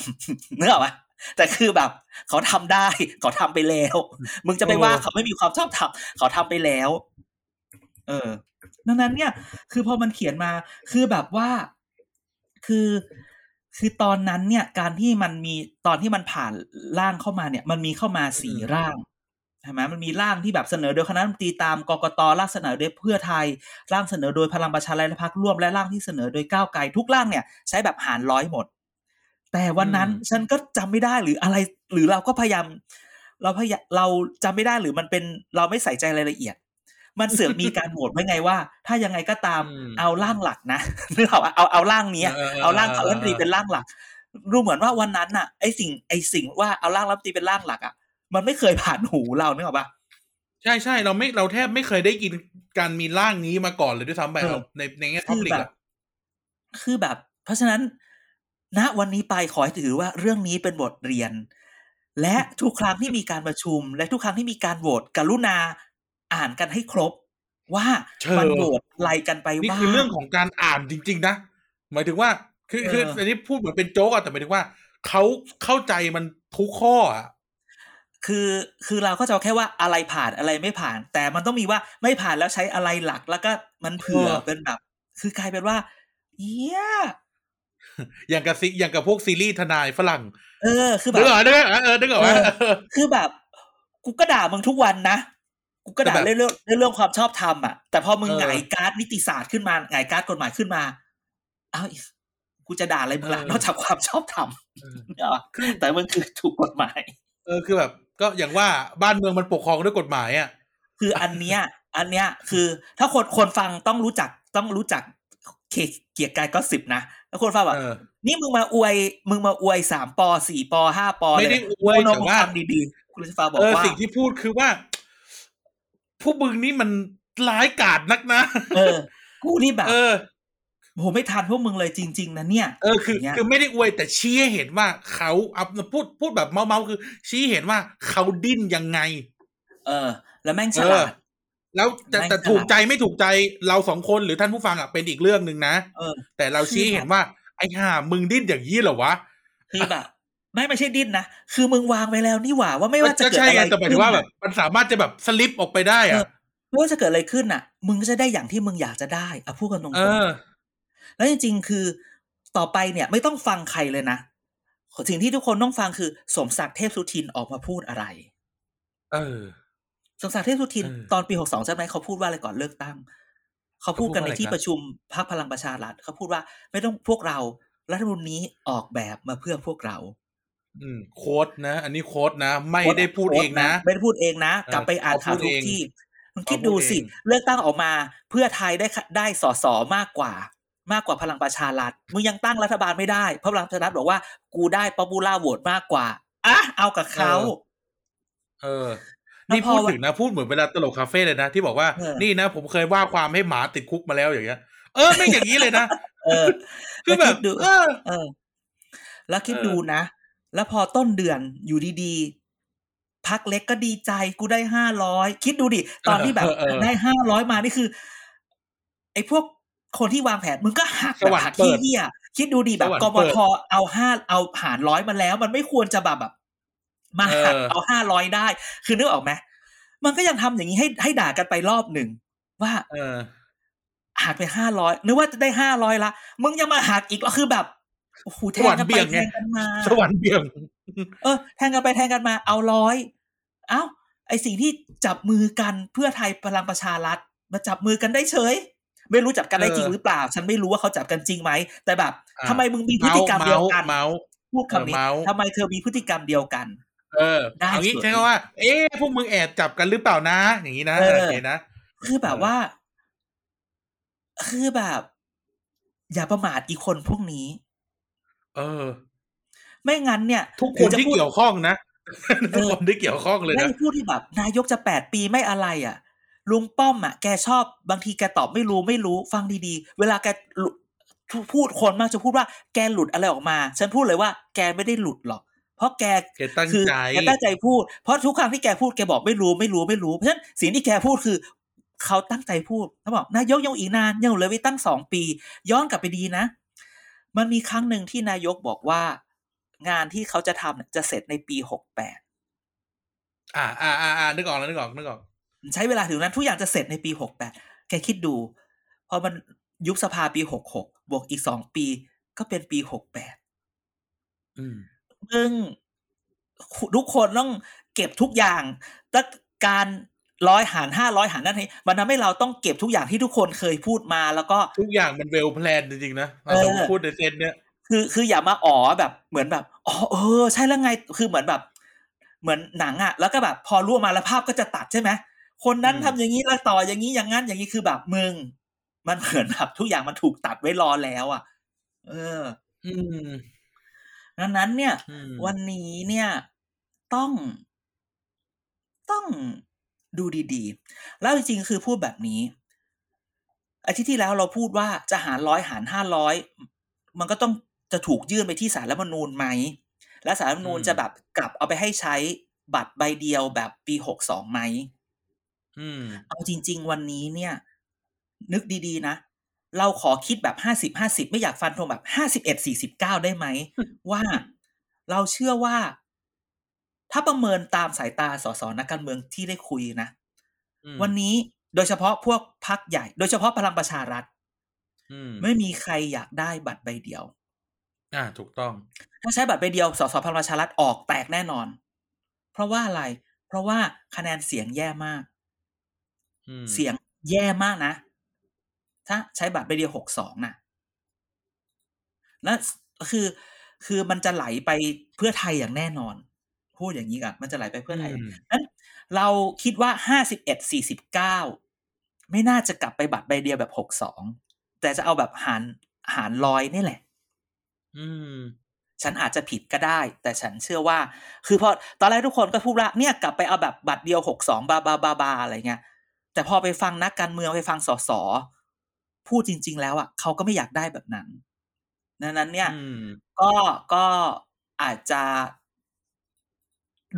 Speaker 3: เนื้ออกปะแต่คือแบบ เขาทำได้ เขาทำไปแล้ว มึงจะไปว่าเขาไม่มีความชอบธรรมเขาทำไปแล้ว เออดังนั้นเนี่ย คือพอมันเขียนมา คือแบบว่า คือ คือตอนนั้นเนี่ยการที่มันมีตอนที่มันผ่านร่างเข้ามาเนี่ย มันมีเข้ามาสี่ร่างใช่ไหมมันมีร่างที่แบบเสนอโดยคณะรัฐมนตรีตามกกตร่างเสนอโดยเพื่อไทยร่างเสนอโดยพลังประชารัฐและพรรคร่วมและร่างที่เสนอโดยก้าวไกลทุกร่างเนี่ย ใช้แบบหารร้อยหมด แต่วันนั้น
Speaker 2: อืม
Speaker 3: ฉันก็จำไม่ได้หรืออะไร หรือเราก็พยายาม เราพยายามเราจำไม่ได้หรือมันเป็นเราไม่ใส่ใจรายละเอียด มันเสือกมีการโหวตไว้ไงว่า ถ้ายังไงก็ตาม
Speaker 2: อืม
Speaker 3: เอาร่างหลักนะนึกออกปะเอาเอาร่างเนี้ย
Speaker 2: เออเออ
Speaker 3: เอาร่าง
Speaker 2: เออ
Speaker 3: รัฐมนตรีเป็นร่างหลักดูเหมือนว่าวันนั้นน่ะไอสิ่งไอสิ่งว่าเอาร่างรัฐมนตรีเป็นร่างหลักอะ มันไม่เคยผ่านหูเรานึกออกปะ
Speaker 2: ใช่ใช่เราไม่เราแทบไม่เคยได้ยินการมีร่างนี้มาก่อนเลยด้วยซ้ำไป
Speaker 3: เออ
Speaker 2: เอาในในแง่พั
Speaker 3: คื
Speaker 2: บ
Speaker 3: อ
Speaker 2: ลิก
Speaker 3: แบบ
Speaker 2: อะ
Speaker 3: คือแบบ เพราะฉะนั้นณวันนี้ไปขอให้ถือว่าเรื่องนี้เป็นบทเรียน และทุกครั้งที่มีการประชุม และทุกครั้งที่มีการโหวตกรุณา อ่านกันให้ครบ ว่า
Speaker 2: เชิญ
Speaker 3: มันโหวตอะไรกันไป
Speaker 2: นี่
Speaker 3: บ้าง
Speaker 2: คือเรื่องของการอ่านจริง ๆ นะหมายถึงว่าคือ
Speaker 3: เออ
Speaker 2: คืออันนี้พูดเหมือนเป็นโจ๊กอะแต่หมายถึงว่าเขาเข้าใจมันทุกข้ออะ
Speaker 3: คือคือเราก็จะเอาแค่ว่าอะไรผ่านอะไรไม่ผ่าน แต่มันต้องมีว่าไม่ผ่านแล้วใช้อะไรหลักแล้วก็มันเผื่อเป็นแบบ คือกลายเป็นว่าเยี่ย
Speaker 2: อย่างกับซิอย่างกับพวกซีรีส์ทนายฝรั่ง
Speaker 3: เออ คือแบ
Speaker 2: นึก
Speaker 3: บ
Speaker 2: ออกนึกออกเออนึกออกว่า
Speaker 3: เออคือแบบ กูก็ด่ามึงทุกวันนะ กูก็ด่า
Speaker 2: แต่แบบ
Speaker 3: เรื่องเรื่องเรื่องความชอบธรรมอะ แต่พอมึง
Speaker 2: เออ
Speaker 3: หงายการ์ดนิติศาสตร์ขึ้นมาหงายการ์ดกฎหมายขึ้นมาเอ้ากูจะด่าอะไรมึงล่ะ
Speaker 2: เออ
Speaker 3: นอกจากความชอบธรรม
Speaker 2: เออ
Speaker 3: เนี่ยหรอแต่มันคือถูกกฎหมาย
Speaker 2: เออคือแบบ ก็อย่างว่าบ้านเมืองมันปกครองด้วยกฎหมายอะ
Speaker 3: คืออันเนี้ย อันเนี้ยคือ ถ้าคนคนฟังต้องรู้จักต้องรู้จักเคเกียร์กายก็สิบนะแล้วคนฟังแบบ
Speaker 2: เออ
Speaker 3: นี่มึงมาอวย มึงมาอวยสามปอสี่ปอห้าปอ
Speaker 2: ไม่ได้
Speaker 3: เล
Speaker 2: อวย
Speaker 3: โน้
Speaker 2: แต่ว่า
Speaker 3: ฟังดีๆคุณรัชฟ้าบอก
Speaker 2: เออ
Speaker 3: ว่า
Speaker 2: สิ่งที่พูดคือว่า พวกมึงนี่มันร้ายกาจนักนะ
Speaker 3: เออ กูนี่แบบ
Speaker 2: เออ
Speaker 3: โหไม่ทันพวกมึงเลยจริง ๆ นะเนี่ย
Speaker 2: เออคือ
Speaker 3: อย่างเงี้ย
Speaker 2: คือไม่ได้อวยแต่ชี้ให้เห็นว่าเขาเอาพูดพูดแบบเมาเมาๆคือ ชี้ให้เห็นว่าเขาดิ้นยังไง
Speaker 3: เออ แล้วแม่งฉ
Speaker 2: เอ
Speaker 3: ลา
Speaker 2: อ
Speaker 3: ด
Speaker 2: แล้วแต่
Speaker 3: ไม่
Speaker 2: แต่
Speaker 3: ฉลาด
Speaker 2: ถูกใจไม่ถูกใจเราสองคนหรือท่านผู้ฟังอะเป็นอีกเรื่องหนึ่งนะ
Speaker 3: เออ
Speaker 2: แต่เราชี้ให้เห็นว่า ไอ้ห่ามึงดิ้นอย่างนี้เหรอวะ
Speaker 3: คือแบบ ไม่ไม่ใช่ดิ้นนะ คือมึงวางไปแล้วนี่หว่าว่าไม่ว่าจะ
Speaker 2: ก็
Speaker 3: เกิด
Speaker 2: ใช่
Speaker 3: อะไร
Speaker 2: ไงแต่หมายถึ
Speaker 3: ขึ้
Speaker 2: ง
Speaker 3: น
Speaker 2: ว่าแบ
Speaker 3: น่ะ
Speaker 2: บมันสามารถจะแบบสลิปออกไปได้
Speaker 3: เอ
Speaker 2: อะ
Speaker 3: อไม่ว่าจะเกิดอะไรขึ้นน่ะ มึงก็จะได้อย่างที่มึงอยากจะได้อะพูดกันตรง
Speaker 2: เออ
Speaker 3: ๆแล้วจริงๆคือต่อไปเนี่ย ไม่ต้องฟังใครเลยนะสิ่งที่ทุกคนต้องฟังคือ สมศักดิ์เทพสุทินออกมาพูดอะไร
Speaker 2: เออ
Speaker 3: สมศักดิ์เทพสุทิน
Speaker 2: เออ
Speaker 3: ตอนปีหกสองใช่ไหมเขาพูดว่าอะไรก่อนเลือกตั้ง เขาพูดกันในที่
Speaker 2: เขาพูดว่าอะไรครับ
Speaker 3: ประชุมพรรคพลังประชารัฐเขาพูดว่าไม่ต้องพวกเรารัฐธรรมนูญนี้ออกแบบมาเพื่อพวกเรา
Speaker 2: อืม โค้ดนะ อันนี้โค้ดนะ ไม่ได้พูดเองนะ
Speaker 3: ไม่ได้พูดเองนะ
Speaker 2: เออก
Speaker 3: ลับไปอ่านข่าว
Speaker 2: เขาพูด
Speaker 3: ทุก
Speaker 2: เอง
Speaker 3: ที่มึง
Speaker 2: เขา
Speaker 3: คิด
Speaker 2: พูด
Speaker 3: ดูสิ
Speaker 2: เอง
Speaker 3: เลือกตั้งออกมา เพื่อไทยได้ค่ะได้สสมากกว่า มากกว่าพลังประชารัฐมึงยังตั้งรัฐบาลไม่ได้เพราะพลังประชารัฐบอกว่า กูได้ popu lar vote มากกว่าอะเอากับเขา
Speaker 2: เออ
Speaker 3: แล้ว
Speaker 2: นี่
Speaker 3: พอ
Speaker 2: พูดถึงนะพูดเหมือนเวลาตลกคาเฟ่เลยนะ ที่บอกว่า
Speaker 3: เออ
Speaker 2: นี่นะ ผมเคยว่าความให้หมาติดคุกมาแล้วอย่างเงี้ยเออไม่อย่างนี้เลยนะ
Speaker 3: เออ
Speaker 2: คือแบบ
Speaker 3: แล้วคิดดู
Speaker 2: เออ
Speaker 3: เออแล้วคิด
Speaker 2: เออ
Speaker 3: ดูนะ แล้วพอต้นเดือนอยู่ดีๆ พรรคเล็กก็ดีใจกูได้ห้าร้อยคิดดูดิ ตอนที่แบบ
Speaker 2: เออเออ
Speaker 3: ได้ห้าร้อยมานี่คือ ไอ้พวกคนที่วางแผนมึงก็หัก
Speaker 2: สวรรค์
Speaker 3: หัก
Speaker 2: เปิ
Speaker 3: ที่
Speaker 2: ด
Speaker 3: เหี้ยคิดดูดิแบบ
Speaker 2: สวรรค์
Speaker 3: กบ
Speaker 2: เปิด
Speaker 3: ทเอาห้าเอาหารร้อยมาแล้ว มันไม่ควรจะแบบแบบมาหัก
Speaker 2: เออ
Speaker 3: เอาห้าร้อยได้ คือนึกออกไหมมันก็ยังทำอย่างนี้ให้ให้ด่ากันไปรอบหนึ่งว่า
Speaker 2: เออ
Speaker 3: หักไปห้าร้อยนึกว่าจะได้ห้าร้อยละมึงยังมาหักอีกแล้วคือแบบ โอ้โหแทงกันไป
Speaker 2: สวรรค์เบี่ยง
Speaker 3: แท
Speaker 2: ไง
Speaker 3: งกันมา
Speaker 2: สวรรค์เบี่ยง
Speaker 3: เออ แทงกันไปแทงกันมา เอาร้อย เอ้า ไอสิ่งที่จับมือกันเพื่อไทยพลังประชารัฐ มาจับมือกันได้เฉย ไม่รู้จับกันได้
Speaker 2: เออ
Speaker 3: จริงหรือเปล่า ฉันไม่รู้ว่าเขาจับกันจริงไหม แต่แบบ
Speaker 2: อะ
Speaker 3: ทำไมมึงมีพฤติกรรมเดียวกัน
Speaker 2: เมาส์
Speaker 3: พูดคำนี้
Speaker 2: เออเมาส์
Speaker 3: ทำไมเธอมีพฤติกรรมเดียวกัน
Speaker 2: เออ
Speaker 3: ได้
Speaker 2: เอางี้
Speaker 3: เฉย
Speaker 2: ใช่ว่า เอ๊ะพวกมึงแอบจับกันหรือเปล่านะ อย่างนี้นะ
Speaker 3: เออ
Speaker 2: โอเคนะ
Speaker 3: คือแบบว่า คือแบบ อย่าประมาทอีกคนพวกนี้
Speaker 2: เออ
Speaker 3: ไม่งั้นเนี่ย
Speaker 2: ทุกค
Speaker 3: ถึ
Speaker 2: น
Speaker 3: งจะ
Speaker 2: ที่
Speaker 3: พูด
Speaker 2: เกี่ยวข้องนะ
Speaker 3: เออ
Speaker 2: ทุกคนที่เกี่ยวข้องเลย
Speaker 3: ไม่
Speaker 2: นะ
Speaker 3: ได้พูดที่แบบ นายกจะแปดปีไม่อะไรอะลุงป้อมอะแกชอบบางทีแกตอบไม่รู้ไม่รู้ ฟังดีๆ เวลาแกหลุดพูดคนมากจะพูดว่าแกหลุดอะไรออกมา ฉันพูดเลยว่า แกไม่ได้หลุดหรอก เพราะแก
Speaker 2: แกตั้ง
Speaker 3: คือ
Speaker 2: ใจ
Speaker 3: แกตั้งใจพูด เพราะทุกครั้งที่แกพูดแกบอกไม่รู้ไม่รู้ไม่รู้เพราะฉะนั้นสิ่งที่แกพูดคือเขาตั้งใจพูดเขาบอกนายกยังอีกนานยังเหลือไว้ตั้งสองปี ย้อนกลับไปดีนะ มันมีครั้งหนึ่งที่นายกบอกว่า งานที่เขาจะทำเนี่ยจะเสร็จในปีหกแปด
Speaker 2: อ่าอ่าอ่าอ่านึกออกแล้วนึกออกนึกออก
Speaker 3: ใช้เวลาถึงนั้นทุกอย่างจะเสร็จในปีหกแปดแกคิดดู พอมันยุบสภาปีหกหกบวกอีกสองปีก็เป็นปีหกแปด
Speaker 2: อืม
Speaker 3: ซึ่งทุกคนต้องเก็บทุกอย่างตั้งการ ร้อยหารห้าร้อยหารนั่นนี่มันทำให้เราต้องเก็บทุกอย่างที่ทุกคนเคยพูดมาแล้วก็
Speaker 2: ทุกอย่างมันเวลแพลนจริงๆนะ
Speaker 3: เออ
Speaker 2: สมมติพูดในเซนเนี้ย
Speaker 3: คือคืออย่ามาอ๋อแบบเหมือนแบบอ๋อเออ ใช่แล้วไงคือเหมือนแบบ เหมือนหนังอะแล้วก็แบบ พอรู้ออกมาแล้วภาพก็จะตัดใช่ไหมคนนั้นทำอย่างนี้แล้วต่ออย่างนี้อย่างนั้นอย่างนี้คือแบบมึง มันเหมือนแบบทุกอย่างมันถูกตัดไว้รอแล้วอะเออ
Speaker 2: อืม
Speaker 3: ดังนั้นเนี่ย
Speaker 2: อืม
Speaker 3: วันนี้เนี่ย ต้อง ต้อง ดูดีๆ แล้วจริงๆ คือพูดแบบนี้ อาทิตย์ที่แล้วเราพูดว่าจะหารร้อยหารห้าร้อยมันก็ต้องจะถูกยื่นไปที่สารรัฐธรรมนูญไหม และสารรัฐธรรมนูญจะแบบกลับเอาไปให้ใช้บัตรใบเดียวแบบปีหกสองไหม
Speaker 2: อืม
Speaker 3: เอาจริง ๆ วันนี้เนี่ย นึกดีๆนะ เราขอคิดแบบห้าสิบห้าสิบไม่อยากฟันธงแบบห้าสิบเอ็ดสี่สิบเก้าได้ไหม ว่าเราเชื่อว่า ถ้าประเมินตามสายตาสสนักการเมืองที่ได้คุยนะ
Speaker 2: อืม
Speaker 3: วันนี้โดยเฉพาะพวกพักใหญ่ โดยเฉพาะพลังประชารัฐ
Speaker 2: อืม
Speaker 3: ไม่มีใครอยากได้บัตรใบเดียว
Speaker 2: อ่า ถูกต้อง
Speaker 3: ถ้าใช้บัตรใบเดียวสสพลังประชารัฐออกแตกแน่นอน เพราะว่าอะไร เพราะว่าคะแนนเสียงแย่มาก
Speaker 2: อืม
Speaker 3: เสียงแย่มากนะ ถ้าใช้บัตรใบเดียวหกสองน่ะแล้วคือ คือมันจะไหลไปเพื่อไทยอย่างแน่นอน พูดอย่างนี้กันมันจะไหลไปเพื่อไทย
Speaker 2: อืม
Speaker 3: นั้นเราคิดว่าห้าสิบเอ็ดสี่สิบเก้าไม่น่าจะกลับไปบัตรใบเดียวแบบหกสองแต่จะเอาแบบหารหารร้อยนี่แหละ
Speaker 2: อืม
Speaker 3: ฉันอาจจะผิดก็ได้ แต่ฉันเชื่อว่า คือพอตอนแรกทุกคนก็พูดว่าเนี่ยกลับไปเอาแบบบัตรเดียวหกสองบาบาบาบาอะไรเงี้ยแต่พอไปฟังนักการเมืองไปฟังสสพูดจริง ๆ แล้วอะเขาก็ไม่อยากได้แบบนั้นดังนั้นเนี่ย
Speaker 2: อืม
Speaker 3: ก็ก็อาจจะ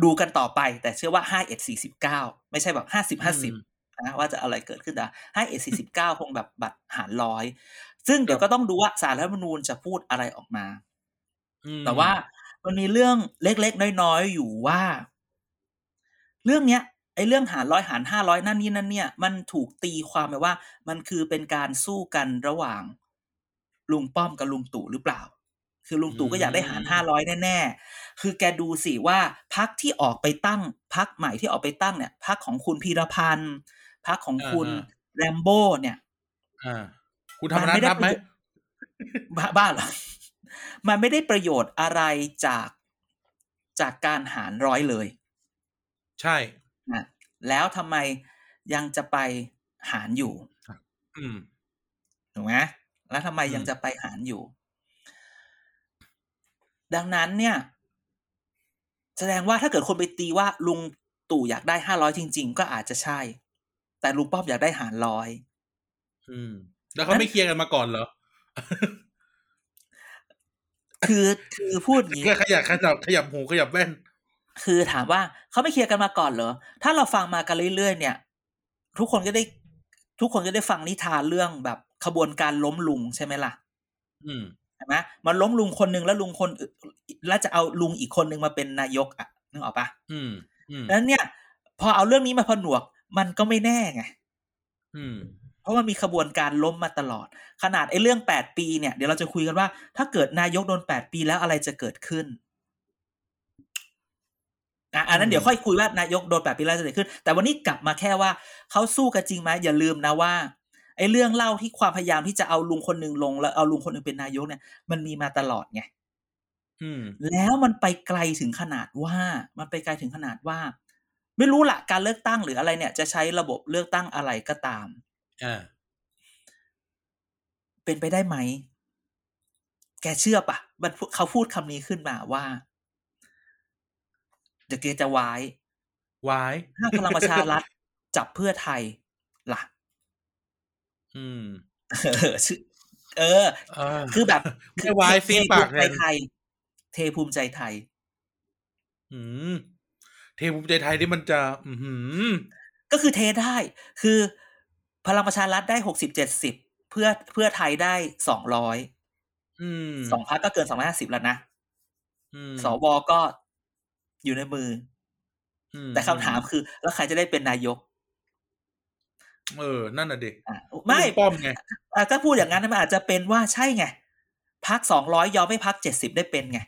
Speaker 3: ดูกันต่อไป แต่เชื่อว่าห้าเอ็ดสี่สิบเก้าไม่ใช่แบบห้าสิบห้าสิบนะว่าจะอะไรเกิดขึ้นแต่ห้าเอ็ดสี่สิบเก้าคงแบบบัตรหารร้อยซึ่งเดี๋ยวก็ต้องดูว่าสารรัฐธรรมนูญจะพูดอะไรออกมา
Speaker 2: อืม
Speaker 3: แต่ว่ามันมีเรื่องเล็กๆ น้อยๆ อยู่ว่า เรื่องเนี้ยไอ้เรื่องหารร้อยหารห้าร้อยนั่นนี่นั่นเนี่ย มันถูกตีความไปว่า มันคือเป็นการสู้กันระหว่างลุงป้อมกับลุงตู่หรือเปล่า คือลุงตู่ก็อยากได้หารห้าร้อยแน่ๆ คือแกดูสิว่าพักที่ออกไปตั้งพักใหม่ที่ออกไปตั้งเนี่ยพักของคุณพีรพันธ์พักของคุณแรมโบ้เนี่ย
Speaker 2: อ่าคุณธรรมนัฐนับไหม
Speaker 3: บ้าบ้าเหรอ มันไม่ได้ประโยชน์อะไรจากจากการหารร้อยเลย
Speaker 2: ใช่
Speaker 3: นะแล้วทำไมยังจะไปหารอยู่
Speaker 2: อืม
Speaker 3: ถูกไหมแล้วทำไม
Speaker 2: อืม
Speaker 3: ยังจะไปหารอยู่ ดังนั้นเนี่ย แสดงว่าถ้าเกิดคนไปตีว่าลุงตู่อยากได้ห้าร้อยจริง ๆ ก็อาจจะใช่ แต่ลุงป้อมอยากได้หารร้อย
Speaker 2: อืม แล้วเขาไม่เคลียร์กันมาก่อนเหรอ
Speaker 3: คือคือพูดอย่างนี้
Speaker 2: แค่ขยับขยับขยับหูขยับแว่น
Speaker 3: คือถามว่าเขาไม่เคลียร์กันมาก่อนเหรอ ถ้าเราฟังมากันเรื่อยๆเนี่ย ทุกคนก็ได้ ทุกคนก็ได้ฟังนิทานเรื่องแบบขบวนการล้มลุงใช่ไหมล่ะ
Speaker 2: อืม
Speaker 3: ใช่ไหมมันล้มลุงคนหนึ่งแล้วลุงคนอื่นแล้วจะเอาลุงอีกคนหนึ่งมาเป็นนายกอะนึกออกปะ
Speaker 2: อืมอืม
Speaker 3: ดังนั้นเนี่ย พอเอาเรื่องนี้มาผนวก มันก็ไม่แน่ไง
Speaker 2: อืม
Speaker 3: เพราะมันมีขบวนการล้มมาตลอด ขนาดไอ้เรื่องแปดปีเนี่ยเดี๋ยวเราจะคุยกันว่า ถ้าเกิดนายกโดนแปดปีแล้วอะไรจะเกิดขึ้นอะอันนั้น
Speaker 2: อืม
Speaker 3: เดี๋ยวค่อยคุยว่านายกโดนแปดปีแล้วจะเกิดขึ้น แต่วันนี้กลับมาแค่ว่าเขาสู้กันจริงไหมอย่าลืมนะว่า ไอ้เรื่องเล่าที่ความพยายามที่จะเอาลุงคนหนึ่งลง แล้วเอาลุงคนหนึ่งเป็นนายกเนี่ย มันมีมาตลอดไง
Speaker 2: อืม
Speaker 3: แล้วมันไปไกลถึงขนาดว่า มันไปไกลถึงขนาดว่า ไม่รู้ละการเลือกตั้งหรืออะไรเนี่ย จะใช้ระบบเลือกตั้งอะไรก็ตาม
Speaker 2: อ่า
Speaker 3: เป็นไปได้ไหม แกเชื่อปะมันพูเขาพูดคำนี้ขึ้นมาว่าเดี๋ยวแกจะวาย
Speaker 2: วาย
Speaker 3: ถ้าพลังประชารัฐจับเพื่อไทยล่ะ
Speaker 2: อืม
Speaker 3: เออชื่อเออ
Speaker 2: อ่า
Speaker 3: คือแบบ
Speaker 2: ไม่วายซีปาก
Speaker 3: เท
Speaker 2: แทน
Speaker 3: ภูมิใจไทย เทภูมิใจไทย
Speaker 2: อืม เทภูมิใจไทยนี่มันจะ อือหือ
Speaker 3: ก็คือเทได้ คือ พลังประชารัฐได้หกสิบเจ็ดสิบเพื่อเพื่อไทยได้สองร้อย
Speaker 2: อืม
Speaker 3: สองพักก็เกินสองร้อยห้าสิบแล้วนะ
Speaker 2: อืม
Speaker 3: สวก็อยู่ในมือ
Speaker 2: อื
Speaker 3: แต่คำถามคือ แล้วใครจะได้เป็นนายก
Speaker 2: เออ นั่นน่ะเด็ก
Speaker 3: อะไม่
Speaker 2: ป้อมไง
Speaker 3: อะก็พูดอย่างนั้นมันอาจจะเป็นว่าใช่ไงพักสองร้อยยอมให้พักเจ็ดสิบได้เป็นไง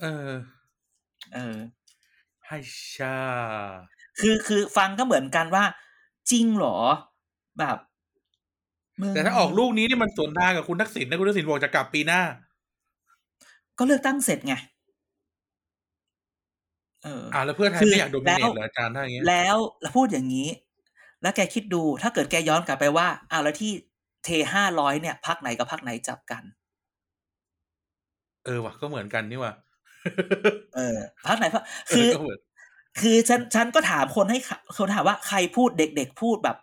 Speaker 2: เออ
Speaker 3: เออ
Speaker 2: ให้ชา
Speaker 3: คือคือฟังก็เหมือนกันว่า จริงเหรอ แบบมึง
Speaker 2: แต่ถ้าออกลูกนี้นี่มันสวนทางกับคุณทักษิณนะคุณทักษิณบอกจะกลับปีหน้า
Speaker 3: ก็เลือกตั้งเสร็จไงเออ
Speaker 2: อ่าแล้วเพื่อไทย
Speaker 3: คือ
Speaker 2: ไม่อยากโดมิเน
Speaker 3: แล้
Speaker 2: ต
Speaker 3: ว
Speaker 2: เหรออาจารย์ถ้าอย่างเงี้ย
Speaker 3: แล้วแล้วพูดอย่างนี้ แล้วแกคิดดูถ้าเกิดแกย้อนกลับไปว่าอ้าวแล้วที่เทห้าร้อยเนี่ยพักไหนกับพักไหนจับกัน
Speaker 2: เออว่ะก็เหมือนกันนี่ว่ะ
Speaker 3: เออพักไหนพักคือ
Speaker 2: ก็เหมือน
Speaker 3: คือฉันฉันก็ถามคนให้ขคนถามว่าใครพูดเด็ก ๆ พูดแบบ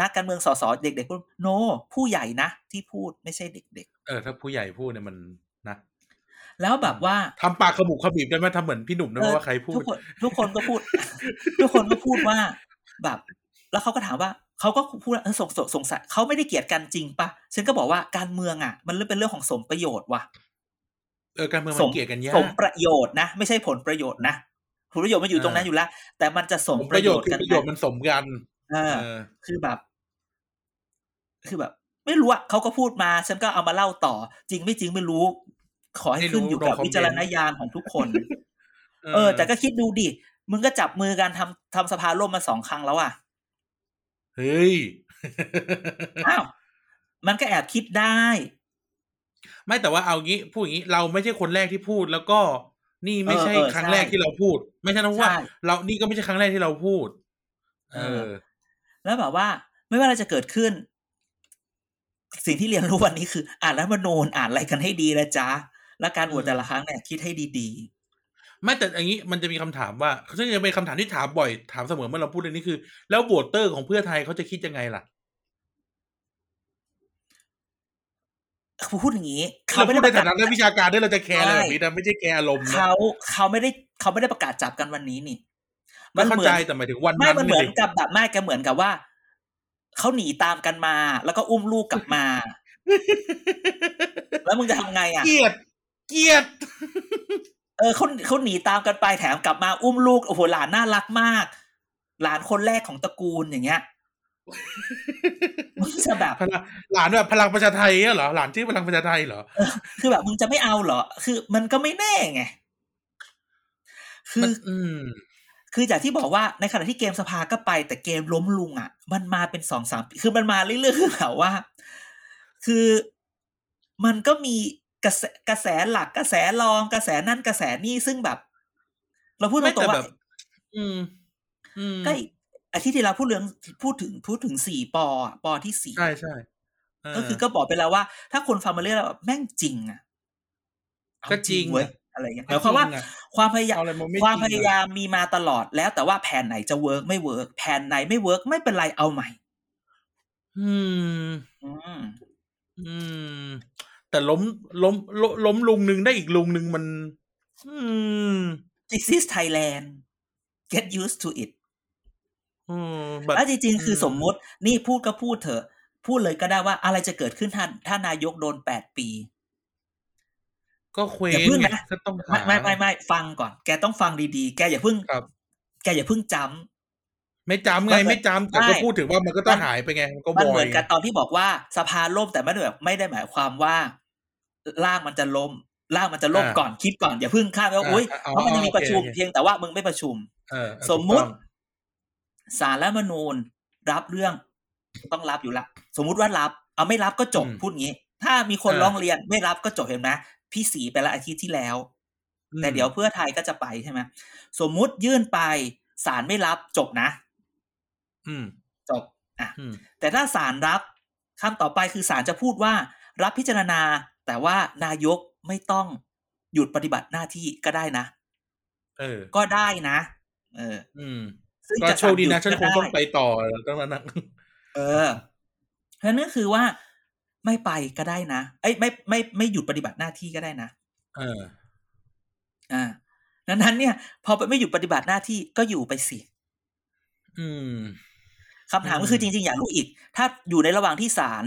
Speaker 3: นักการเมืองสสเด็กๆพูดโน ผู้ใหญ่นะที่พูดไม่ใช่เด็ก
Speaker 2: เออ ถ้าผู้ใหญ่พูดเนี่ยมันนะ
Speaker 3: ๆแล้วแบบว่า
Speaker 2: ทำปากขมุกขมิบได้ไหมทำเหมือนพี่หนุ่มนะ
Speaker 3: เออ
Speaker 2: ว่าใครพู
Speaker 3: ทุ
Speaker 2: ด
Speaker 3: กคน ทุกคนก็พูด ทุกคนก็พูดว่า แบบ แล้วเขาก็ถามว่าเขาก็พูดว่าเออสงสงสงสัยเขาไม่ได้เกลียดกันจริงปะฉันก็บอกว่าการเมืองอะ มันเรื่องเป็นเรื่องของสมประโยชน์ว่ะ
Speaker 2: เออการเมือง
Speaker 3: ส
Speaker 2: มั
Speaker 3: ม
Speaker 2: นเกลียดกันยา
Speaker 3: ส
Speaker 2: ก
Speaker 3: มประโยชน์นะ ไม่ใช่ผลประโยชน์นะผลประโยชน์มันอยู่ตรงนั้น
Speaker 2: อ่า
Speaker 3: อยู่แล้วแต่มันจะสม
Speaker 2: ผล
Speaker 3: ป
Speaker 2: ประระ
Speaker 3: โย
Speaker 2: โย
Speaker 3: ช
Speaker 2: ชน์
Speaker 3: น์
Speaker 2: คือ
Speaker 3: กัน
Speaker 2: ประโยชน์มันสมกัน
Speaker 3: เออ
Speaker 2: เออ
Speaker 3: คือแบบ คือแบบ ไม่รู้อะเขาก็พูดมา ฉันก็เอามาเล่าต่อ จริงไม่จริงไม่รู้ ขอให้
Speaker 2: ไม่รู้
Speaker 3: ขึ้นอยู่กับ
Speaker 2: no comment
Speaker 3: วิจารณญาณของทุกคน เออ แต่ก็คิดดูดิ มึงก็จับมือกันทำทำสภาล่มมาสองครั้งแล้วอะ
Speaker 2: เฮ้ย
Speaker 3: อ้าวมันก็แอบคิดได้
Speaker 2: ไม่แต่ว่าเอางี้พูดอย่างนี้เราไม่ใช่คนแรกที่พูด แล้วก็นี่ไม่ใช่
Speaker 3: เออเออ
Speaker 2: ครั้ง
Speaker 3: ใช่
Speaker 2: แรกที่เราพูด ไม่ใช่นะว่า
Speaker 3: ใช่
Speaker 2: เรานี่ก็ไม่ใช่ครั้งแรกที่เราพูดเอ
Speaker 3: เอ
Speaker 2: อ
Speaker 3: อ แล้วแบบว่า ไม่ว่าอะไรจะเกิดขึ้น สิ่งที่เรียนรู้วันนี้คือ อ่านรัฐธรรมนูญอ่านอะไรกันให้ดีนะจ๊ะและการโหวตแต่ละครั้งเนี่ยคิดให้ดี
Speaker 2: ไม่แต่อย่างนี้มันจะมีคำถามว่าซึ่งจะเป็นคำถามที่ถามบ่อยถามเสมอเมื่อเราพูดเรื่องนี้คือ แล้วโหวตเตอร์ของเพื่อไทยเขาจะคิดยังไงล่ะ
Speaker 3: ๆพูดอย่างนี้เขา
Speaker 2: เรา
Speaker 3: ไม่
Speaker 2: พู
Speaker 3: ได้
Speaker 2: ด
Speaker 3: ป
Speaker 2: ใน
Speaker 3: ระกา
Speaker 2: ฐา
Speaker 3: ศ
Speaker 2: นะนักวิชาการด้วยเราจะแคร์อะไรแบบนี้นะไม่ใช่แคร์อารมณ์นะ
Speaker 3: เขาเขาไม่ได้เขาไม่ได้ประกาศจับกันวันนี้นี่
Speaker 2: ไม่เข้า
Speaker 3: เหมื
Speaker 2: ใจ
Speaker 3: อน
Speaker 2: แต่หมายถึงวัน
Speaker 3: ไม่
Speaker 2: นั้น
Speaker 3: มันเหมือน
Speaker 2: ดิ
Speaker 3: กับแบบไม่แกเหมือนกับว่าเขาหนีตามกันมา แล้วก็อุ้มลูกกลับมา แล้วมึงจะทำไงอะ
Speaker 2: เกลียดเกลียด
Speaker 3: เออเขาเขาหนีตามกันไปแถมกลับมาอุ้มลูกโอ้โหหลานน่ารักมาก หลานคนแรกของตระกูลอย่างเงี้ยมึงจะแบบ
Speaker 2: พลังหลานแบบพลังประชาไทยอะเหรอหลานชื่อพลังประชาไทยเหรอ
Speaker 3: คือแบบมึงจะไม่เอาเหรอ คือ มันก็ไม่แน่ไงคื
Speaker 2: มั
Speaker 3: อ
Speaker 2: นอืม
Speaker 3: คือจากที่บอกว่าในขณะที่เกมสภาก็ไป แต่เกมล้มลุงอะ มันมาเป็นสองสามปีคือมันมาเรื่อยๆคือแบบว่า คือมันก็มี กระแสกระแสหลักกระแสรองกระแสนั่นกระแสนี่ซึ่งแบบ เราพูดต
Speaker 2: ไม่
Speaker 3: ร
Speaker 2: แต่
Speaker 3: งๆว่า
Speaker 2: แบบอืมอืม
Speaker 3: ก็อีกอาทิตย์ที่เราพูดเรื่องพูดถึงพูดถึงสี่ปออะปอที่สี่
Speaker 2: ใช่ใช่
Speaker 3: ก็คือก็บอกไปแล้วว่า ถ้าคนฟังมาเรื่อยแล้วแบบแม่งจริงอะเอา
Speaker 2: ก็จริง
Speaker 3: เว้ยอะไรเงี้ยหมายความว่า
Speaker 2: จริงอะ
Speaker 3: ความพยายาม
Speaker 2: เอาอะไรมาไม่
Speaker 3: ความ
Speaker 2: จริงอะ
Speaker 3: พยายามมีมาตลอดแล้ว แต่ว่าแผนไหนจะ work ไม่ work แผนไหนไม่ workไม่เป็นไรเอาใหม่
Speaker 2: อืม
Speaker 3: อืม
Speaker 2: อืม แต่ล้มล้มล้มล้มลุงหนึ่งได้อีกลุงหนึ่งมัน อืม
Speaker 3: this is Thailand get used to it
Speaker 2: อืมแบบ
Speaker 3: แล้วจริงๆ คือ
Speaker 2: ม
Speaker 3: สมมุติ นี่พูดก็พูดเถอะ พูดเลยก็ได้ว่าอะไรจะเกิดขึ้นถ้าถ้านายกโดนแปดปี
Speaker 2: ก็เคว้
Speaker 3: อย่างพึ่ง
Speaker 2: ไง
Speaker 3: นะ
Speaker 2: ก็ต้อง
Speaker 3: ไม่
Speaker 2: หา
Speaker 3: ไม่ไม่ไม่ฟังก่อน แกต้องฟังดีๆ แกอย่าเพิ่ง
Speaker 2: ครับ
Speaker 3: แกอย่าเพิ่งจำ
Speaker 2: ไม่จำไง
Speaker 3: มัน
Speaker 2: ไม่จำแต่
Speaker 3: ไม่
Speaker 2: ก็พูดถึงว่ามันก็ต้องหายไปไงมันก็
Speaker 3: มัน
Speaker 2: ว
Speaker 3: เห
Speaker 2: อ
Speaker 3: มื
Speaker 2: ย
Speaker 3: อนกันตอนที่บอกว่าสภาล่มแต่ไม่ได้แบบไม่ได้หมายความว่าร่างมันจะล่มร่างมันจะล่มก่อนคิดก่อนอย่าเพิ่งคาดว่าอุ้ยเพราะมันยังมีประชุมเพียงแต่ว่ามึงไม่ประชุม
Speaker 2: เออ
Speaker 3: สมมุติ
Speaker 2: ถูกต้อง
Speaker 3: สารรัฐธรรมนูญรับเรื่องต้องรับอยู่ละ สมมุติว่ารับ เอาไม่รับก็จบพูดงี้ ถ้ามีคนร้องเรียนไม่รับก็จบเห็นไหมพี่สีไปละอาทิตย์ที่แล้ว
Speaker 2: อืม
Speaker 3: แต่เดี๋ยวเพื่อไทยก็จะไปใช่ไหมสมมุติยื่นไปศาลไม่รับจบนะ
Speaker 2: อืม
Speaker 3: จบอะ
Speaker 2: อืม
Speaker 3: แต่ถ้าศาลรับคำต่อไปคือศาลจะพูดว่า รับพิจารณา แต่ว่านายกไม่ต้องหยุดปฏิบัติหน้าที่ก็ได้นะ
Speaker 2: เออ
Speaker 3: ก็ได้นะ เออ
Speaker 2: อืม
Speaker 3: ซึ่ง
Speaker 2: ก็
Speaker 3: จะ
Speaker 2: โชคดีนะ
Speaker 3: สั่
Speaker 2: ฉัน
Speaker 3: หยุ
Speaker 2: คงต้อง
Speaker 3: ก็
Speaker 2: ไป
Speaker 3: ด้
Speaker 2: ต่อตั้งนั้นนะ
Speaker 3: เออเพราะนั่นก็คือว่าไม่ไปก็ได้นะเอ้ยไม่ไม่ไม่หยุดปฏิบัติหน้าที่ก็ได้นะ
Speaker 2: เออ
Speaker 3: อ่าดังนั้นเนี่ย พอไม่หยุดปฏิบัติหน้าที่ก็อยู่ไปสิ
Speaker 2: อืม
Speaker 3: คำถาม
Speaker 2: อืม
Speaker 3: ก็คือจริง ๆ อยากรู้อีก ถ้าอยู่ในระหว่างที่ศาล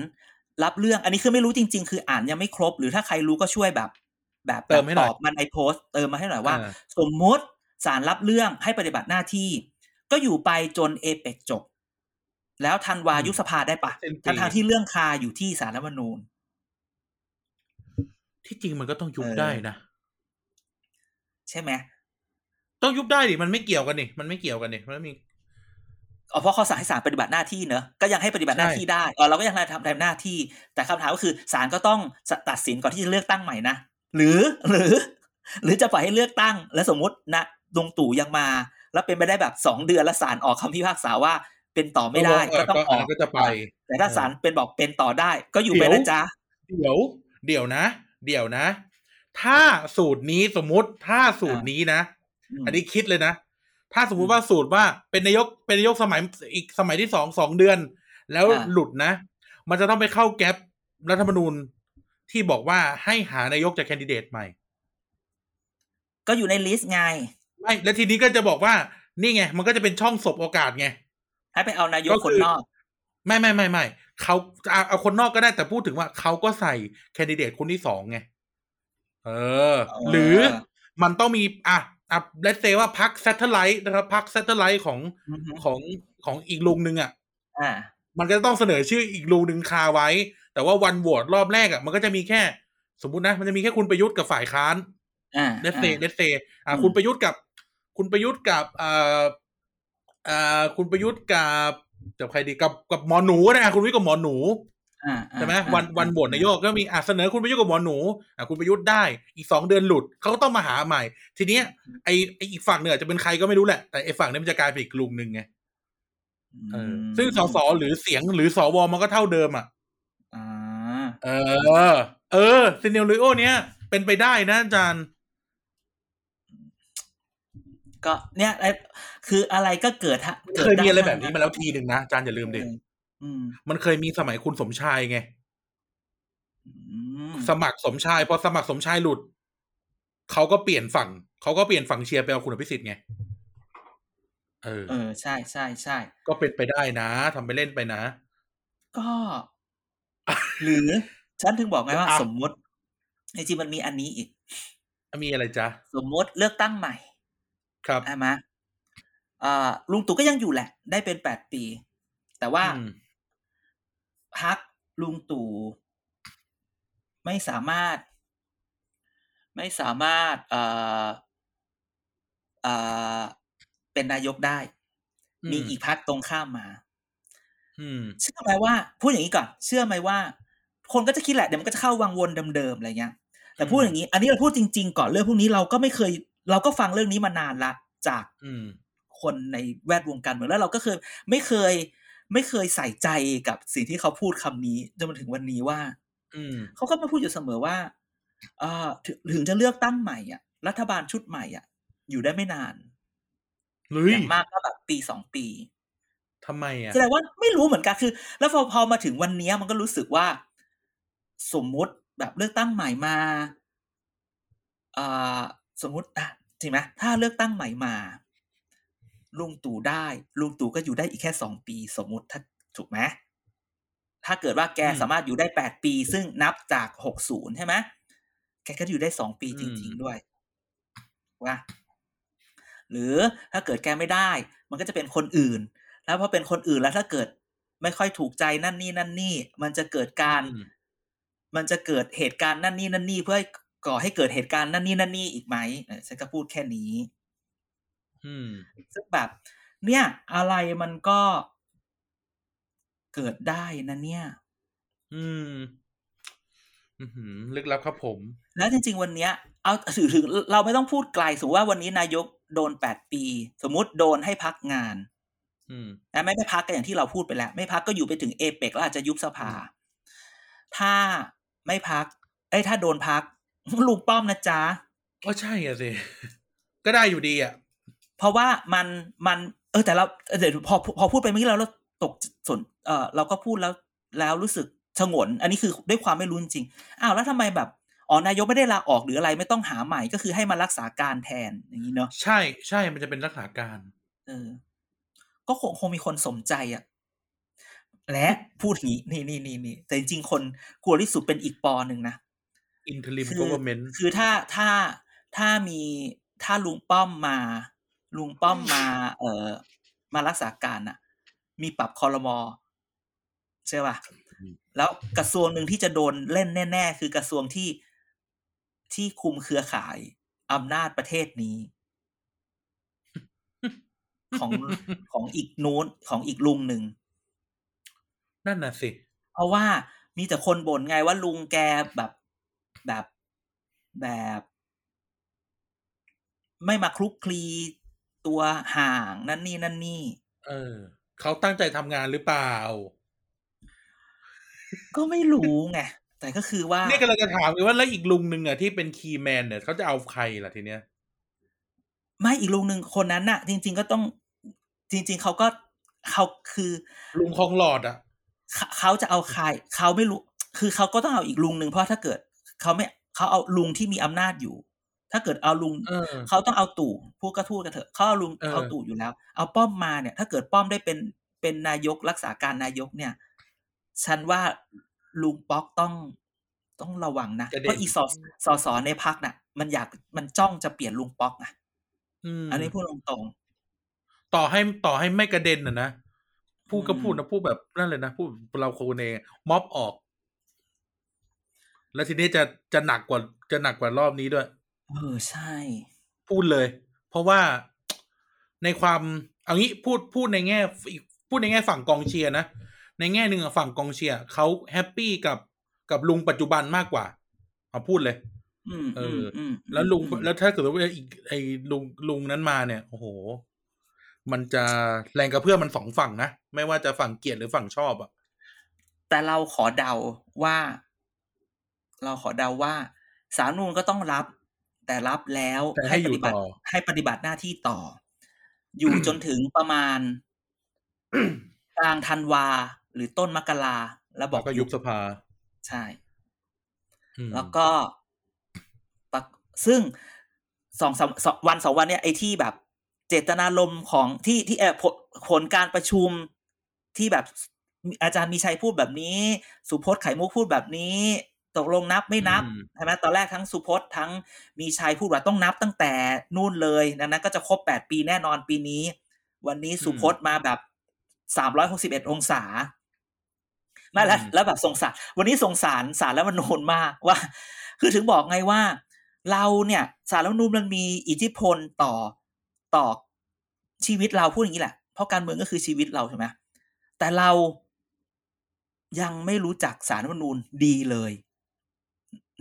Speaker 3: รับเรื่อง อันนี้คือไม่รู้จริง ๆ คืออ่านยังไม่ครบ หรือถ้าใครรู้ก็ช่วยแบบ แบบ
Speaker 2: เติมให้หน่
Speaker 3: ต
Speaker 2: อย
Speaker 3: อบมาในโพสต์เติมมาให้หน่อยว่า
Speaker 2: อ่า
Speaker 3: สมมติศาลรับเรื่องให้ปฏิบัติหน้าที่ ก็อยู่ไปจนเอเปกจบ แล้วทันวายุบสภาได้ปะ
Speaker 2: สิ้นปี
Speaker 3: ทั้งทางๆที่เรื่องคาอยู่ที่สารรัฐธรรมนูญ
Speaker 2: ที่จริงมันก็ต้องยุบ
Speaker 3: เออ
Speaker 2: ได้นะ
Speaker 3: ใช่ไหม
Speaker 2: ต้องยุบได้ดิมันไม่เกี่ยวกันนี่มันไม่เกี่ยวกันนี่มันไม่มี
Speaker 3: อ๋อ เพราะเขาสั่งให้ศาลปฏิบัติหน้าที่เนอะก็ยังให้ปฏิบัติหน้า
Speaker 2: ใช่
Speaker 3: ที่ได้อ๋อเราก็ยังทำทำหน้าที่ แต่คำถามก็คือศาลก็ต้องตัดสินก่อนที่จะเลือกตั้งใหม่นะหรือหรือ หรือจะปล่อยให้เลือกตั้ง และสมมตินะลงตู่ยังมา แล้วเป็นไปได้แบบสองเดือนแล้วศาลออกคำพิพากษาว่าเป็นต่อไม่ได้
Speaker 2: เอ
Speaker 3: ก็
Speaker 2: อ
Speaker 3: ต้อง
Speaker 2: ก็
Speaker 3: อ
Speaker 2: อัน
Speaker 3: อก
Speaker 2: นั้นก็จะไป
Speaker 3: แต่ถ้า
Speaker 2: เออ
Speaker 3: ศาลเป็นบอกเป็นต่อได้ ก็อยู่ไป
Speaker 2: เดี๋ยว
Speaker 3: นะจ๊ะ
Speaker 2: เดี๋ยว เดี๋ยวนะ เดี๋ยวนะ ถ้าสูตรนี้สมมุติถ้าสูตรนี้นะ
Speaker 3: ม
Speaker 2: อันนี้คิดเลยนะ ถ้าสมมุติว่าสูตรว่าเป็นนายกเป็นนายกสมัยอีกสมัยที่สองสองเดือน แล้ว
Speaker 3: อ่า
Speaker 2: หลุดนะ มันจะต้องไปเข้าแก๊ปรัฐธรรมนูญที่บอกว่าให้หานายกจากแคนดิเดตใหม่
Speaker 3: ก็อยู่ใน list ไง
Speaker 2: ไม่แล้วทีนี้ก็จะบอกว่า นี่ไง มันก็จะเป็นช่องสบโอกาสไง
Speaker 3: ให้ไปเอานายก
Speaker 2: ก็คือ
Speaker 3: คนนอก
Speaker 2: ไม่ไม่ไม่ไม่เขาเอาเอาคนนอกก็ได้แต่พูดถึงว่าเขาก็ใส่ candidate คนที่สองไง เออ
Speaker 3: เออ
Speaker 2: หรือมันต้องมีอะ อะเลตเซว่าพัก a t เท l ไลท์นะครับพัก a t เท l ไลท์ของ
Speaker 3: อือฮึ
Speaker 2: ของของอีกลุงหนึ่งอะ
Speaker 3: อ่า
Speaker 2: มันก็จะต้องเสนอชื่ออีกลุงหนึ่งคาไว้ แต่ว่าวันโหวตรอบแรกอะมันก็จะมีแค่ สมมุตินะ มันจะมีแค่คุณประยุทธ์กับฝ่ายค้าน
Speaker 3: อ่า
Speaker 2: let's say let's say อะ
Speaker 3: อืม
Speaker 2: คุณประยุทธ์กับ คุณประยุทธ์กับอ่าอ่าคุณประยุทธ์กับกับใครดีกับกับหมอหนูก็ได้อะคุณประยุทธ์กับหมอหนู
Speaker 3: อ่า
Speaker 2: ใช่ไหม
Speaker 3: อ่า
Speaker 2: วัน
Speaker 3: อ่า
Speaker 2: วันโหวตนายกก็มีอะเสนอคุณประยุทธ์กับหมอหนูอะคุณประยุทธ์ได้ อีกสองเดือนหลุดเขาก็ต้องมาหาใหม่ ทีเนี้ยไอไออีกฝั่งเนี่ยจะเป็นใครก็ไม่รู้แหละ แต่ไอฝั่งเนี้ยมันจะกลายเป็นอีกลุงหนึ่งไงเอออซึ่งสสหรือเสียงหรือสวมันก็เท่าเดิมอะ
Speaker 3: อ่า
Speaker 2: เออ เออซีเนลริโอเนี้ยเป็นไปได้นะอาจารย์
Speaker 3: ก็เนี่ยไอ้คืออะไรก็เกิดฮะกิด
Speaker 2: เคยมีอะไร
Speaker 3: ด้
Speaker 2: แบบนี้มาแล้วทีหนึ่งนะอาจารย์อย่าลืมดิ
Speaker 3: อืม
Speaker 2: มันเคยมีสมัยคุณสมชายไง
Speaker 3: อืม
Speaker 2: สมัครสมชายพอสมัครสมชายหลุด เขาก็เปลี่ยนฝั่ง เขาก็เปลี่ยนฝั่งเชียร์ไปเอาคุณอภิสิทธิ์ไง เออ
Speaker 3: เออ ใช่ใช่ใช่
Speaker 2: ก็เป็นไปได้นะทำไปเล่นไปนะ
Speaker 3: ก็ หรือ ฉันถึงบอกไงว่า
Speaker 2: อะ
Speaker 3: สมมติจริงๆมันมีอันนี้อีก
Speaker 2: มีอะไรจ๊ะ
Speaker 3: สมมติเลือกตั้งใหม่
Speaker 2: ครับ
Speaker 3: ใช่ไหมอ่าลุงตู่ก็ยังอยู่แหละ ได้เป็นแปดปี แต่ว่า
Speaker 2: อืม
Speaker 3: พักลุงตู่ไม่สามารถ ไม่สามารถเอ่อเอ่อเป็นนายกได้ มีอีกพักตรงข้ามมา
Speaker 2: อืม
Speaker 3: เชื่อไหมว่าพูดอย่างนี้ก่อน เชื่อไหมว่า คนก็จะคิดแหละเดี๋ยวมันก็จะเข้าวังวนเดิมๆอะไรเงี้ย แต่พูดอย่างนี้ อันนี้เราพูดจริง ๆ ก่อนเรื่องพวกนี้เราก็ไม่เคย เราก็ฟังเรื่องนี้มานานละจาก
Speaker 2: อืม
Speaker 3: คนในแวดวงการเมืองแล้วเราก็เคยไม่เคย ไม่เคยใส่ใจกับสิ่งที่เขาพูดคำนี้จนมาถึงวันนี้ว่า
Speaker 2: อืม
Speaker 3: เขาก็มาพูดอยู่เสมอว่าเอ่อถึงถึงจะเลือกตั้งใหม่อะ รัฐบาลชุดใหม่อะ อยู่ได้ไม่นาน
Speaker 2: เฮ้
Speaker 3: อยย่างมากก็แบบปีสองปี
Speaker 2: ทำไมอะ
Speaker 3: แสดงว่าไม่รู้เหมือนกันคือ แล้วพอพอมาถึงวันนี้มันก็รู้สึกว่า สมมุติแบบเลือกตั้งใหม่มาอ่าสมมุติอะจริงไหมถ้าเลือกตั้งใหม่มา ลุงตู่ได้ ลุงตู่ก็อยู่ได้อีกแค่สองปีสมมุติถ้าถูกไหมถ้าเกิดว่าแก
Speaker 2: อืม
Speaker 3: สามารถอยู่ได้แปดปี ซึ่งนับจากหกศูนย์ใช่ไหมแกก็อยู่ได้สองปี
Speaker 2: อื
Speaker 3: จ
Speaker 2: ม
Speaker 3: ริง ๆด้วยว่าหรือถ้าเกิดแกไม่ได้ มันก็จะเป็นคนอื่น แล้วพอเป็นคนอื่นแล้วถ้าเกิดไม่ค่อยถูกใจนั่นนี่นั่นนี่ มันจะเกิดการ
Speaker 2: อืม
Speaker 3: มันจะเกิดเหตุการณ์นั่นนี่นั่นนี่เพื่อให้ก่อให้เกิดเหตุการณ์นั่นนี่นั่นนี่อีกไหมเออฉันก็พูดแค่นี้
Speaker 2: อืม
Speaker 3: ซึ่งแบบ เนี่ย อะไรมันก็เกิดได้นะเนี่ย
Speaker 2: อืมอือหือลึกลับครับผม
Speaker 3: แล้วจริง ๆ วันเนี้ย เอาถือถึงเราไม่ต้องพูดไกลสมมติว่าวันนี้นายกโดนแปดปี สมมุติโดนให้พักงาน
Speaker 2: อืม
Speaker 3: นะไม่ไม่พักก็อย่างที่เราพูดไปแล้ว ไม่พักก็อยู่ไปถึงเอเปกแล้วอาจจะยุบสภา ถ้าไม่พักเอ้ยถ้าโดนพักลุงป้อมนะจ๊ะ
Speaker 2: ก็ใช่อะสิ ก็ได้อยู่ดีอะ
Speaker 3: เพราะว่ามันมัน เออแต่เราเออเดี๋ยวพอพอพูดไปเมื่อกี้เราเราตกสนเออเราก็พูดแล้วแล้วรู้สึกชงน อันนี้คือด้วยความไม่รู้จริงๆอ้าวแล้วทำไมแบบอ๋อนายกไม่ได้ลาออกหรืออะไรไม่ต้องหาใหม่ก็คือให้มารักษาการแทนอย่างนี้เนาะ
Speaker 2: ใช่ใช่มันจะเป็นรักษาการ
Speaker 3: เออ ก็คงคงมีคนสนใจอะ่ะและพูดอย่างนี้นี่นี่นี่นี่แต่จริงๆคนกลัวที่สุดเป็นอีกปอหนึ่งนะ
Speaker 2: interim
Speaker 3: คือ
Speaker 2: government
Speaker 3: คือถ้าถ้าถ้ามีถ้าลุงป้อมมา ลุงป้อมมา เอ่อมารักษาการน่ะ มีปรับคอรมอใช่ป่ะ
Speaker 2: อืม
Speaker 3: แล้วกระทรวงหนึ่งที่จะโดนเล่นแน่ ๆ คือกระทรวงที่ที่คุมเครือข่ายอำนาจประเทศนี้ ของของอีกนู้นของอีกลุงหนึ่ง
Speaker 2: นั่นน่ะสิ
Speaker 3: เพราะว่ามีแต่คนบ่นไงว่าลุงแกแบบแบบแบบ ไม่มาคลุกคลี ตัวห่างนั่นนี่นั่นนี่
Speaker 2: เออเขาตั้งใจทำงานหรือเปล่า
Speaker 3: ก็ไม่รู้ไงแต่ก็คือว่า
Speaker 2: เนี่ยก็เลยจะถามเลยว่าแล้วอีกลุงหนึ่งอะที่เป็นคีย์แมนเนี่ยเขาจะเอาใครล่ะทีเนี้ย
Speaker 3: ไม่อีกลุงหนึ่งคนนั้นน่ะ จริง ๆก็ต้อง จริง ๆเขาก็เขาคือ
Speaker 2: ลุงคลองหลอดอะ
Speaker 3: เขาเขาจะเอาใครเขาไม่รู้ คือเขาก็ต้องเอาอีกลุงหนึ่งเพราะถ้าเกิดเขาไม่เขาเอาลุงที่มีอำนาจอยู่ ถ้าเกิดเอาลุง
Speaker 2: เออ
Speaker 3: เขาต้องเอาตู่พูดก็ทูดกันเถอะเขาเอาลุง
Speaker 2: เออ
Speaker 3: เอาตู่อยู่แล้ว เอาป้อมมาเนี่ย ถ้าเกิดป้อมได้เป็นเป็นนายกรักษาการนายกเนี่ย ฉันว่าลุงป๊อกต้องต้องระวังนะ
Speaker 2: จะเด่น
Speaker 3: เพราะอีสอสอสอในพักน่ะ มันอยากมันจ้องจะเปลี่ยนลุงป๊อกนะ
Speaker 2: อืม
Speaker 3: อันนี้พูดตรง
Speaker 2: ต่อให้ต่อให้ไม่กระเด็นอะนะพูดก็
Speaker 3: อืม
Speaker 2: พูดนะพูดแบบนั่นเลยนะพูดเราโคเนม็อบออก แล้วทีนี้จะจะหนักกว่าจะหนักกว่ารอบนี้ด้วย
Speaker 3: ๆ เออใช่
Speaker 2: พูดเลย เพราะว่าในความเอางี้พูดพูดในแง่อีกพูดในแง่ฝั่งกองเชียร์นะในแง่หนึ่งอะฝั่งกองเชียร์เขาแฮปปี้กับกับลุงปัจจุบันมากกว่าเอาพูดเลย
Speaker 3: อืม
Speaker 2: เอ
Speaker 3: อื
Speaker 2: อ
Speaker 3: มอืม
Speaker 2: แล้วลุง
Speaker 3: อืม
Speaker 2: แล้วถ้าเกิดว่าอีกไอ้ลุงลุงนั้นมาเนี่ยโอ้โห มันจะแรงกระเพื่อมมันสองฝั่งนะไม่ว่าจะฝั่งเกลียดหรือฝั่งชอบอะ
Speaker 3: แต่เราขอเดาว่า เราขอเดาว่า สารนูนก็ต้องรับ แต่รับแล้ว
Speaker 2: แต่ให้อยู่
Speaker 3: ปฏิบัติ
Speaker 2: ต่อ
Speaker 3: ให้ปฏิบัติหน้าที่ต่อ อยู่จนถึงประมาณกลางธันวาหรือต้นมกราแล้วบ
Speaker 2: แล้
Speaker 3: อก
Speaker 2: วก็ยุบสภา
Speaker 3: ใช่
Speaker 2: อืม
Speaker 3: แล้วก็ปะซึ่งสองสามสองวันสองวันเนี่ยไอ้ที่แบบ เจตนารมณ์ของที่ที่เออผลผลการประชุมที่แบบอาจารย์มีชัยพูดแบบนี้ สุพจน์ไข่มุกพูดแบบนี้ ตกลงนับไม่นับ
Speaker 2: อืม
Speaker 3: ใช่ไหมตอนแรกทั้งสุพจน์ทั้งมีชัยพูดว่าต้องนับตั้งแต่นู่นเลยดังนั้นก็จะครบแปดปีแน่นอนปีนี้ วันนี้สุพจน์มาแบบสามร้อยหกสิบเอ็ดองศาไม่แล้ว
Speaker 2: อืม
Speaker 3: แล้วแบบสงสารวันนี้สงสารสารแล้วมันโนนมากว่า คือถึงบอกไงว่า เราเนี่ยสารรัฐธรรมนูญมันมีอิทธิพลต่อต่อชีวิตเราพูดอย่างนี้แหละ เพราะการเมืองก็คือชีวิตเราใช่ไหมแต่เรายังไม่รู้จักสารรัฐธรรมนูญดีเลย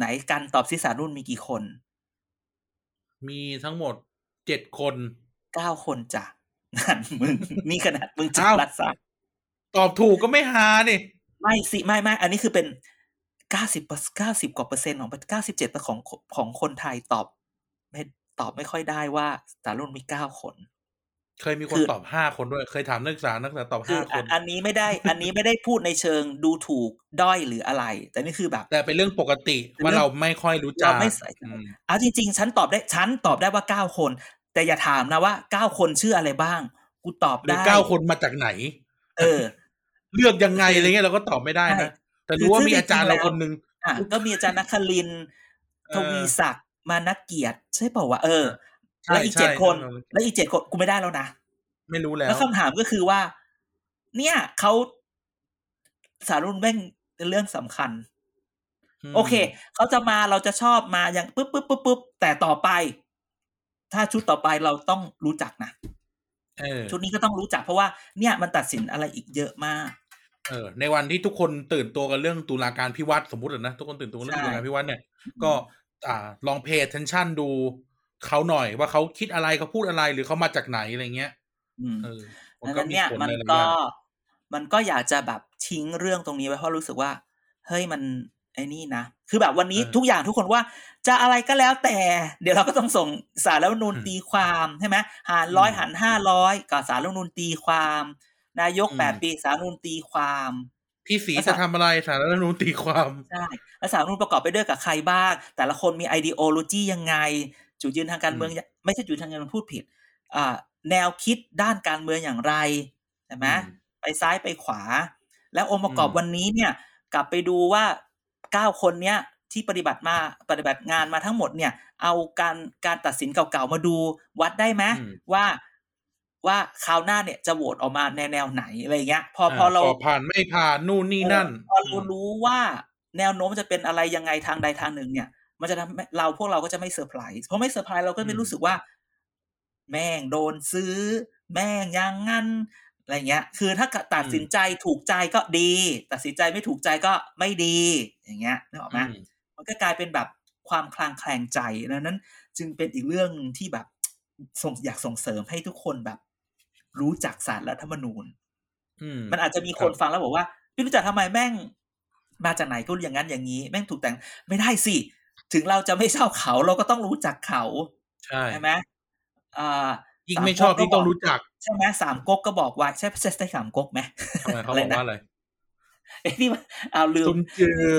Speaker 3: ไหนการตอบสิสารรัฐธรรมนูญมีกี่คน
Speaker 2: มีทั้งหมดเจ็ดคน
Speaker 3: เก้าคนจ้ะนั่นมึง นี่ขนาดมึงจับ
Speaker 2: อ้าว
Speaker 3: รัฐศาสตร์
Speaker 2: ตอบถูกก็ไม่ฮานี่
Speaker 3: ไม่สิไม่ไม่อันนี้คือเป็นเก้าสิบเก้าสิบกว่าเปอร์เซ็นต์ของเก้าสิบเจ็ดของของคนไทยตอบไม่ตอบไม่ค่อยได้ว่าสารรัฐธรรมนูญมีเก้าคน
Speaker 2: เคยมีคน
Speaker 3: คือ
Speaker 2: ตอบห้าคนด้วย เคยถามนักศึกษานักศึกษาตอบ
Speaker 3: คือ
Speaker 2: ห้าค
Speaker 3: อะ
Speaker 2: น
Speaker 3: อันนี้ไม่ได้ อันนี้ไม่ได้พูดในเชิงดูถูกด้อยหรืออะไร แต่นี่คือแบบ
Speaker 2: แต่เป็นเรื่องปกติ
Speaker 3: เป็น
Speaker 2: ว่า
Speaker 3: เรื่อง
Speaker 2: เราไม่ค่อยรู้จัก
Speaker 3: เราไม่ใส่ใจ
Speaker 2: อืม
Speaker 3: อะจริง ๆ ฉันตอบได้ฉันตอบได้ว่าเก้าคน แต่อย่าถามนะว่าเก้าคนชื่ออะไรบ้าง กูตอบ
Speaker 2: หรือ
Speaker 3: ได้
Speaker 2: เก้าคนมาจากไหน
Speaker 3: เออ
Speaker 2: เลือกยังไงอะไรเงี้ยเราก็ตอบไม่ได้
Speaker 3: ใช่
Speaker 2: นะแต่รู้ว่า
Speaker 3: คือ
Speaker 2: มีอาจารย์
Speaker 3: จริ
Speaker 2: เรา
Speaker 3: งๆแล้ว
Speaker 2: คนหนึ่ง
Speaker 3: อะก็มีอาจารย์นักคลินทร์
Speaker 2: เออ
Speaker 3: ทวีศักดิ์มานักเกียรติใช่เปล่าวะเออ
Speaker 2: ใช่
Speaker 3: แล้วอีก
Speaker 2: ใช่
Speaker 3: เจ็ดคน
Speaker 2: เออ
Speaker 3: แล้วอีกเจ็ดคนกูไม่ได้แล้วนะ
Speaker 2: ไม่รู้แล้ว
Speaker 3: แล้วคำถามก็คือว่า เนี่ยเขาสารรุ่นแม่งเป็นเรื่องสำคัญ
Speaker 2: ม
Speaker 3: โอเค เขาจะมาเราจะชอบมาอย่างปุ๊บปุ๊บปุ๊บปุ๊บแต่ต่อไป ถ้าชุดต่อไปเราต้องรู้จักนะ
Speaker 2: เออ
Speaker 3: ชุดนี้ก็ต้องรู้จักเพราะว่าเนี่ยมันตัดสินอะไรอีกเยอะมาก
Speaker 2: เออในวันที่ทุกคนตื่นตัวกันเรื่องตุลาการพิวัตรสมมติอะนะทุกคนตื่นตัวกันเรื่อง
Speaker 3: ใช่
Speaker 2: ตุลาการพิวัตรเนี่ย ก็อ่าลอง pay attention ดู เขาหน่อยว่าเขาคิดอะไรเขาพูดอะไรหรือเขามาจากไหนอะไรเงี้ย
Speaker 3: อืม
Speaker 2: เออ
Speaker 3: ดังนั้นเนี่ย
Speaker 2: ผล
Speaker 3: มัน
Speaker 2: หลายๆ
Speaker 3: ก็
Speaker 2: อย่าง
Speaker 3: มันก็อยากจะแบบทิ้งเรื่องตรงนี้ไว้เพราะรู้สึกว่า เฮ้ยมันไอ้นี่นะ คือแบบวันนี้ทุกอย่างทุกคนว่าจะอะไรก็แล้วแต่ เดี๋ยวเราก็ต้องส่งสารรัฐธรรมนูญตีความใช่ไหมหารร้อยหารห้าร้อยกับสารรัฐธรรมนูญตีความ นายกแปดปีสารรัฐธรรมนูญตีความ
Speaker 2: พี่สีจะทำอะไรสารรัฐธรรมนูญตีความ
Speaker 3: ใช่แล้วสารรัฐธรรมนูญประกอบไปด้วยกับใครบ้างแต่ละคนมีไอเดโอโลจียังไง จุดยืนทางการเมืองไม่ใช่จุดยืนทางการเมืองพูดผิดอ่าแนวคิดด้านการเมืองอย่างไรใช่ไหม
Speaker 2: อืม
Speaker 3: ไปซ้ายไปขวา แล้วองค์ประกอบ
Speaker 2: อืม
Speaker 3: วันนี้เนี่ยกลับไปดูว่าเก้าคนเนี้ยที่ปฏิบัติมาปฏิบัติงานมาทั้งหมดเนี่ย เอาการการตัดสินเก่าๆมาดูวัดได้ไหม
Speaker 2: อืม
Speaker 3: ว่าว่าคราวหน้าเนี่ยจะโหวตออกมาในแนวไหนอะไรอย่างเงี้ย พอพอเรา
Speaker 2: สอบผ่านไม่ผ่านนู่นนี่นั่น
Speaker 3: พอเรารู้ว่าแนวโน้มจะเป็นอะไรยังไงทางใดทางหนึ่งเนี่ย มันจะทำให้เราพวกเราก็จะไม่เซอร์ไพรส์เพราะไม่เซอร์ไพรส์เราก็ไม่
Speaker 2: อืม
Speaker 3: รู้สึกว่า แม่งโดนซื้อ แม่งยังงั้นอะไรเงี้ย คือถ้าตัดสินใจถูกใจก็ดี ตัดสินใจไม่ถูกใจก็ไม่ดี อย่างเงี้ยนึกออกไหม
Speaker 2: อืม
Speaker 3: มันก็กลายเป็นแบบความคลางแคลงใจดังนั้น จึงเป็นอีกเรื่องที่แบบส่งอยากส่งเสริมให้ทุกคนแบบ รู้จักสารรัฐธรรมนูญ
Speaker 2: อืม
Speaker 3: มันอาจจะมีคนฟังแล้วบอกว่า พี่รู้จักทำไมแม่ง มาจากไหนก็อย่างนั้นอย่างนี้ แม่งถูกแต่งไม่ได้สิ ถึงเราจะไม่ชอบเขาเราก็ต้องรู้จักเขา
Speaker 2: ใช่
Speaker 3: ใช่ไหมอ่า
Speaker 2: ยิ่งไม่ชอบยิ่งต้องรู้จัก
Speaker 3: ใช่ไหมสามก๊กก็บอกไว่าใช่ใช่ใช่สามก๊กไหม
Speaker 2: ทำไมเขาบอกว่าอะไร
Speaker 3: ไอ้นี่มันเอาลื
Speaker 2: ซุ
Speaker 3: ม
Speaker 2: นจือ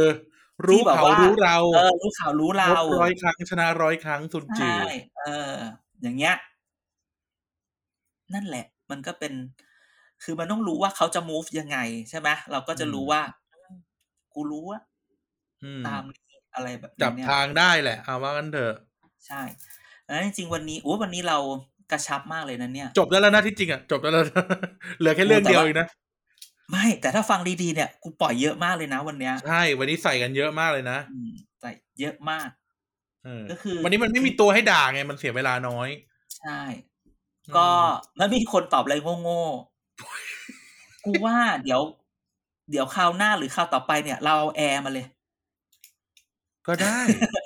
Speaker 2: รู้
Speaker 3: ที่แบบ
Speaker 2: เขา
Speaker 3: ว่า
Speaker 2: รู้เรา
Speaker 3: เออรู้ข่าวรู้เรา
Speaker 2: ลบร้อยครั้งชนะร้อยครั้งซุนจื
Speaker 3: ใช่
Speaker 2: อ
Speaker 3: เออ อย่างเงี้ย นั่นแหละ มันก็เป็น คือมันต้องรู้ว่าเขาจะ move ยังไง ใช่ไหมเราก็จะรู้ว่า กูรู้ว่า
Speaker 2: อืม
Speaker 3: ตามนี้ อะไรแบบ
Speaker 2: จับ
Speaker 3: นี้เนี่ย
Speaker 2: ทางได้แหละเอาว่ากันเถอะ
Speaker 3: ใช่แล้วจริงๆวันนี้โอ้วันนี้เรากระชับมากเลยนะเนี่ย
Speaker 2: จบได้แล้วนะที่จริงอะจบได้แล้วนะเหลือแค่เรื่องเดียวเองนะ
Speaker 3: ไม่แต่ถ้าฟังดีๆเนี่ยกูปล่อยเยอะมากเลยนะวันเนี้ย
Speaker 2: ใช่วันนี้ใส่กันเยอะมากเลยนะ
Speaker 3: อืมแต่เยอะมาก
Speaker 2: เออ
Speaker 3: ก็คือ
Speaker 2: วันนี้มันไม่มีตัวให้ด่าไงมันเสียเวลาน้อย
Speaker 3: ใช่ ก็มันมีคนตอบอะไรโง่ๆกูว่าเดี๋ยว เดี๋ยวคราวหน้าหรือคราวต่อไปเนี่ย เราเอาแอร์มาเลย
Speaker 2: ก็ได้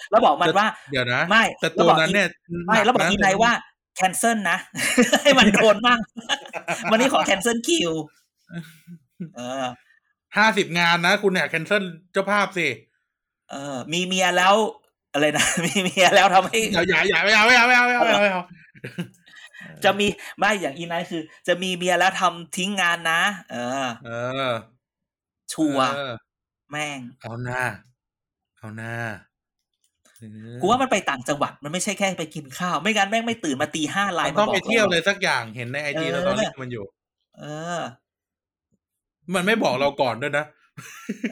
Speaker 3: แล้วบอกมันว่า
Speaker 2: เดี๋ยวนะ
Speaker 3: ไม่
Speaker 2: แต่ตัวนั้นเนี่ย
Speaker 3: ไม่แล้วบอก
Speaker 2: ห
Speaker 3: อี
Speaker 2: นะ
Speaker 3: ไนว่าแคนเซิลนะ ให้มันโดนมั่งวันนี้ขอแคนเซิลคิวเออ
Speaker 2: ห้าสิบงานนะ คุณเนี่ยแคนเซิลเจ้าภาพสิ
Speaker 3: เออ มีเมียแล้ว อะไรนะ มีเมียแล้วทำให้
Speaker 2: อย่าอย่าอย่าไม่เอาไม่เอาไม่เอาไม่เอาไม่เอาไม่เอา
Speaker 3: จะมีไม่อย่างอีไนท์คือ จะมีเมียแล้วทำทิ้งงานนะ เออ
Speaker 2: เออ
Speaker 3: ชัวร์
Speaker 2: เออ
Speaker 3: แม่ง
Speaker 2: เอาหน้า เอาหน้าเออ
Speaker 3: กูว่ามันไปต่างจังหวัดมันไม่ใช่แค่ไปกินข้าว ไม่งั้นแม่งไม่ตื่นมาตีห้าไล
Speaker 2: มัน
Speaker 3: น์มา
Speaker 2: ต้อง
Speaker 3: บอก
Speaker 2: ไปเที่ยว
Speaker 3: รา
Speaker 2: เลยสักอย่างเห็นในไอจี
Speaker 3: เออ
Speaker 2: ตอนนี้มันอยู่
Speaker 3: เออ
Speaker 2: มันไม่บอกเราก่อนด้วยนะ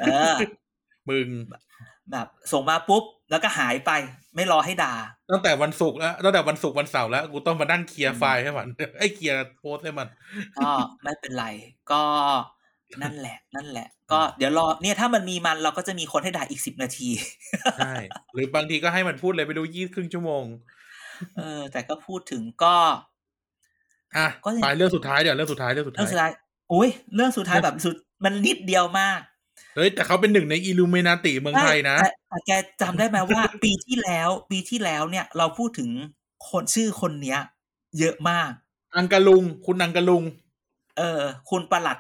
Speaker 3: เออ
Speaker 2: มึง
Speaker 3: แบบส่งมาปุ๊บ แล้วก็หายไป ไม่รอให้ด่า
Speaker 2: ตั้งแต่วันศุกร์แล้วตั้งแต่วันศุกร์วันเสาร์แล้วกูต้องมานั่งเคลียร์ไฟล์ให้มันไอ้เคลียร์โพสต์ให้มัน
Speaker 3: ก็ไม่เป็นไร ก็ นั่นแหละ นั่นแหละ ก็เดี๋ยวรอเนี่ยถ้ามันมีมันเราก็จะมีคนให้ด่าอีกสิบนาที
Speaker 2: ใช่หรือบางทีก็ให้มันพูดเลยไปดูยี่ครึ่งชั่วโมง
Speaker 3: เออ แต่ก็พูดถึงก็
Speaker 2: อะ
Speaker 3: ก็ยัง
Speaker 2: ไปเรื่องสุดท้ายเดี๋ยวเรื่องสุดท้ายเรื่องสุด
Speaker 3: เรื่องสุด
Speaker 2: ท้าย
Speaker 3: ท้ายอุ้ยเรื่องสุดท้ายแบบสุดมันนิดเดียวมาก
Speaker 2: เฮ้ยแต่เขาเป็นหนึ่งในอิลูเมนาติเมืองไทยนะ
Speaker 3: แต่แต่แกจำได้ไหมว่า ปีที่แล้ว ปีที่แล้วเนี่ย เราพูดถึงคนชื่อคนเนี้ย เยอะมาก
Speaker 2: อังกะลุง คุณอังกะลุง
Speaker 3: เออ คุณประหลัด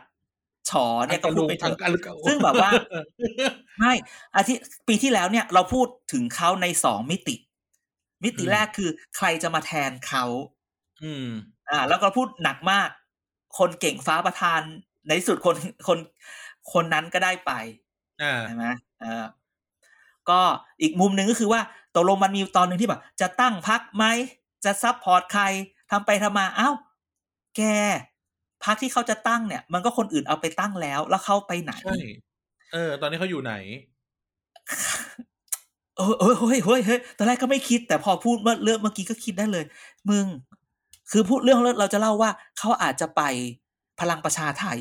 Speaker 3: ฉอเนี่ยก็
Speaker 2: อังะ
Speaker 3: พู
Speaker 2: ลุ
Speaker 3: ด
Speaker 2: ง
Speaker 3: ไปเถ
Speaker 2: อัง
Speaker 3: อะ
Speaker 2: กะลุง
Speaker 3: ซึ่งแบบว่าไม่อาทิตย์ปีที่แล้วเนี่ยเราพูดถึงเขาในสองมิติ มิติแรกคือใครจะมาแทนเขา
Speaker 2: อืม
Speaker 3: อ่า แล้วก็พูดหนักมาก คนเก่งฟ้าประธาน ในที่สุดคนคนคนนั้นก็ได้ไป
Speaker 2: อ่า
Speaker 3: ใช่ไหมเออก็อีกมุมหนึ่งก็คือว่าตกลงมันมีตอนหนึ่งที่แบบ จะตั้งพักไหม จะซับพอร์ตใครทำไปทำมา เอ้า แก พักที่เขาจะตั้งเนี่ย มันก็คนอื่นเอาไปตั้งแล้ว แล้วเขาไปไหน
Speaker 2: ใช่ เออ ตอนนี้เขาอยู่ไหน
Speaker 3: เออเออเฮ้ยเฮ้ยเฮ้ยตอนแรกก็ไม่คิด แต่พอพูดเมื่อเรื่องเมื่อกี้ก็คิดได้เลย มึง คือพูดเรื่องเราจะเล่าว่าเขาอาจจะไปพลังประชาไทย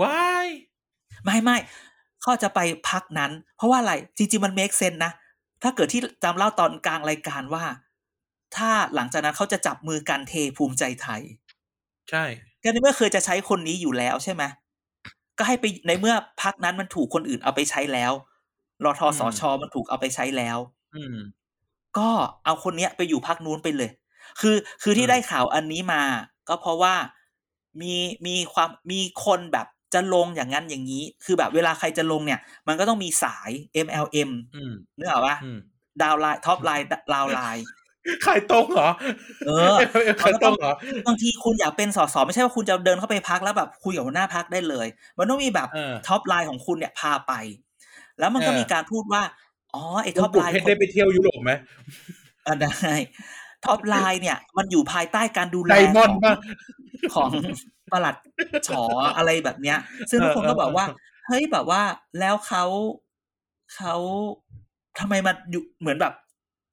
Speaker 2: ว้าย
Speaker 3: ไม่ไม่เขาจะไปพักนั้น เพราะว่าอะไร จริงๆ มัน make sense นะ ถ้าเกิดที่จำเล่าตอนกลางรายการว่า ถ้าหลังจากนั้นเขาจะจับมือกันเทภูมิใจไทย
Speaker 2: ใช่
Speaker 3: ก็ในเมื่อเคยจะใช้คนนี้อยู่แล้วใช่ไหมก็ให้ไปในเมื่อพักนั้นมันถูกคนอื่นเอาไปใช้แล้วรอทอสอชอมันถูกเอาไปใช้แล้ว
Speaker 2: อืม
Speaker 3: ก็เอาคนเนี้ยไปอยู่พรรคนู้นไปเลย คือคือที่
Speaker 2: อืม
Speaker 3: ได้ข่าวอันนี้มา ก็เพราะว่ามีมีความมีคนแบบจะลงอย่างนั้นอย่างนี้ คือแบบเวลาใครจะลงเนี่ย มันก็ต้องมีสาย MLM
Speaker 2: อืม
Speaker 3: นึกออกปะ
Speaker 2: อืม
Speaker 3: downline topline downline
Speaker 2: ขายตรงเหรอ
Speaker 3: เออ
Speaker 2: ขายตรงเหรอ
Speaker 3: บางทีคุณอยากเป็นสสไม่ใช่ว่าคุณจะเดินเข้าไปพรรคแล้วแบบคุยกับหัวหน้าพรรคได้เลย มันต้องมีแบบ
Speaker 2: เออ
Speaker 3: topline ของคุณเนี่ยพาไป แล้วมันก็
Speaker 2: เออ
Speaker 3: มีการพูดว่า อ๋อไอ้
Speaker 2: ท็
Speaker 3: ท็
Speaker 2: อ
Speaker 3: อ
Speaker 2: ป
Speaker 3: ป
Speaker 2: ไล
Speaker 3: ไล
Speaker 2: น์
Speaker 3: น์
Speaker 2: ได้ไปเที่ยวยุโรปไหม
Speaker 3: อะได้ท็อปไลน์เนี่ย มันอยู่ภายใต้การดูแล
Speaker 2: ไดมอนด์
Speaker 3: ของ
Speaker 2: ป่ะ
Speaker 3: ของประหลัดฉออะไรแบบเนี้ย ซึ่งทุกคนก็บอกว่า เฮ้ยแบบว่าแล้วเขาเขาทำไมมันอยู่เหมือนแบบ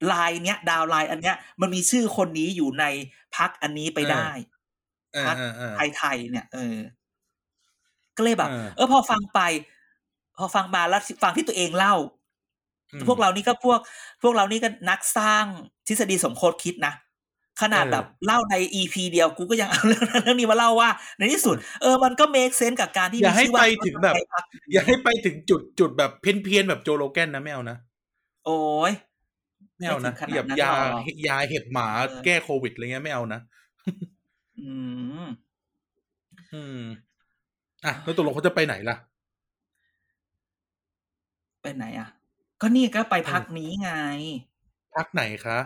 Speaker 3: ไลน์เนี้ย ดาวไลน์อันเนี้ย มันมีชื่อคนนี้อยู่ในพักอันนี้ไปได้
Speaker 2: เออเออเออ
Speaker 3: ไทยไทยๆเนี่ยเออก็เลยแบบ
Speaker 2: เออ
Speaker 3: เออพอฟังไป พอฟังมาแล้วฟังที่ตัวเองเล่า
Speaker 2: อืม
Speaker 3: พวกเรานี่ก็พวก พวกเรานี่ก็นักสร้างทฤษฎีสมคบคิดนะขนาด
Speaker 2: เออ
Speaker 3: แบบเล่าในอีพีเดียวกูก็ยังเอาเรื่องนั้นเรื่องนี้มาเล่าว่า ในที่สุด เออมันก็เมคเซน s ์กับการที่
Speaker 2: อย่าให้
Speaker 3: มีชื่ว่
Speaker 2: ไปถึงแบบ
Speaker 3: ไทยพักดี
Speaker 2: อย่าให้ไปถึงจุดจุดแบบเพี้ยนเพียนๆแบบโจโลแกนนะไม่เอานะ
Speaker 3: โอ้ย
Speaker 2: ไม่เอานะ
Speaker 3: ไม่ถึงขนาด
Speaker 2: แบบ
Speaker 3: นั้น
Speaker 2: ยา
Speaker 3: หรอก
Speaker 2: ยาเห็บหมา
Speaker 3: เออ
Speaker 2: แก้โควิดอะไรเงี้ยไม่เอานะ
Speaker 3: อืม
Speaker 2: อืม อะแล้วตกลงเขาจะไปไหนล่ะ
Speaker 3: ไปไหนอะ ก็นี่ก็ไปพรรคนี้ไง
Speaker 2: พรรคไหนคะ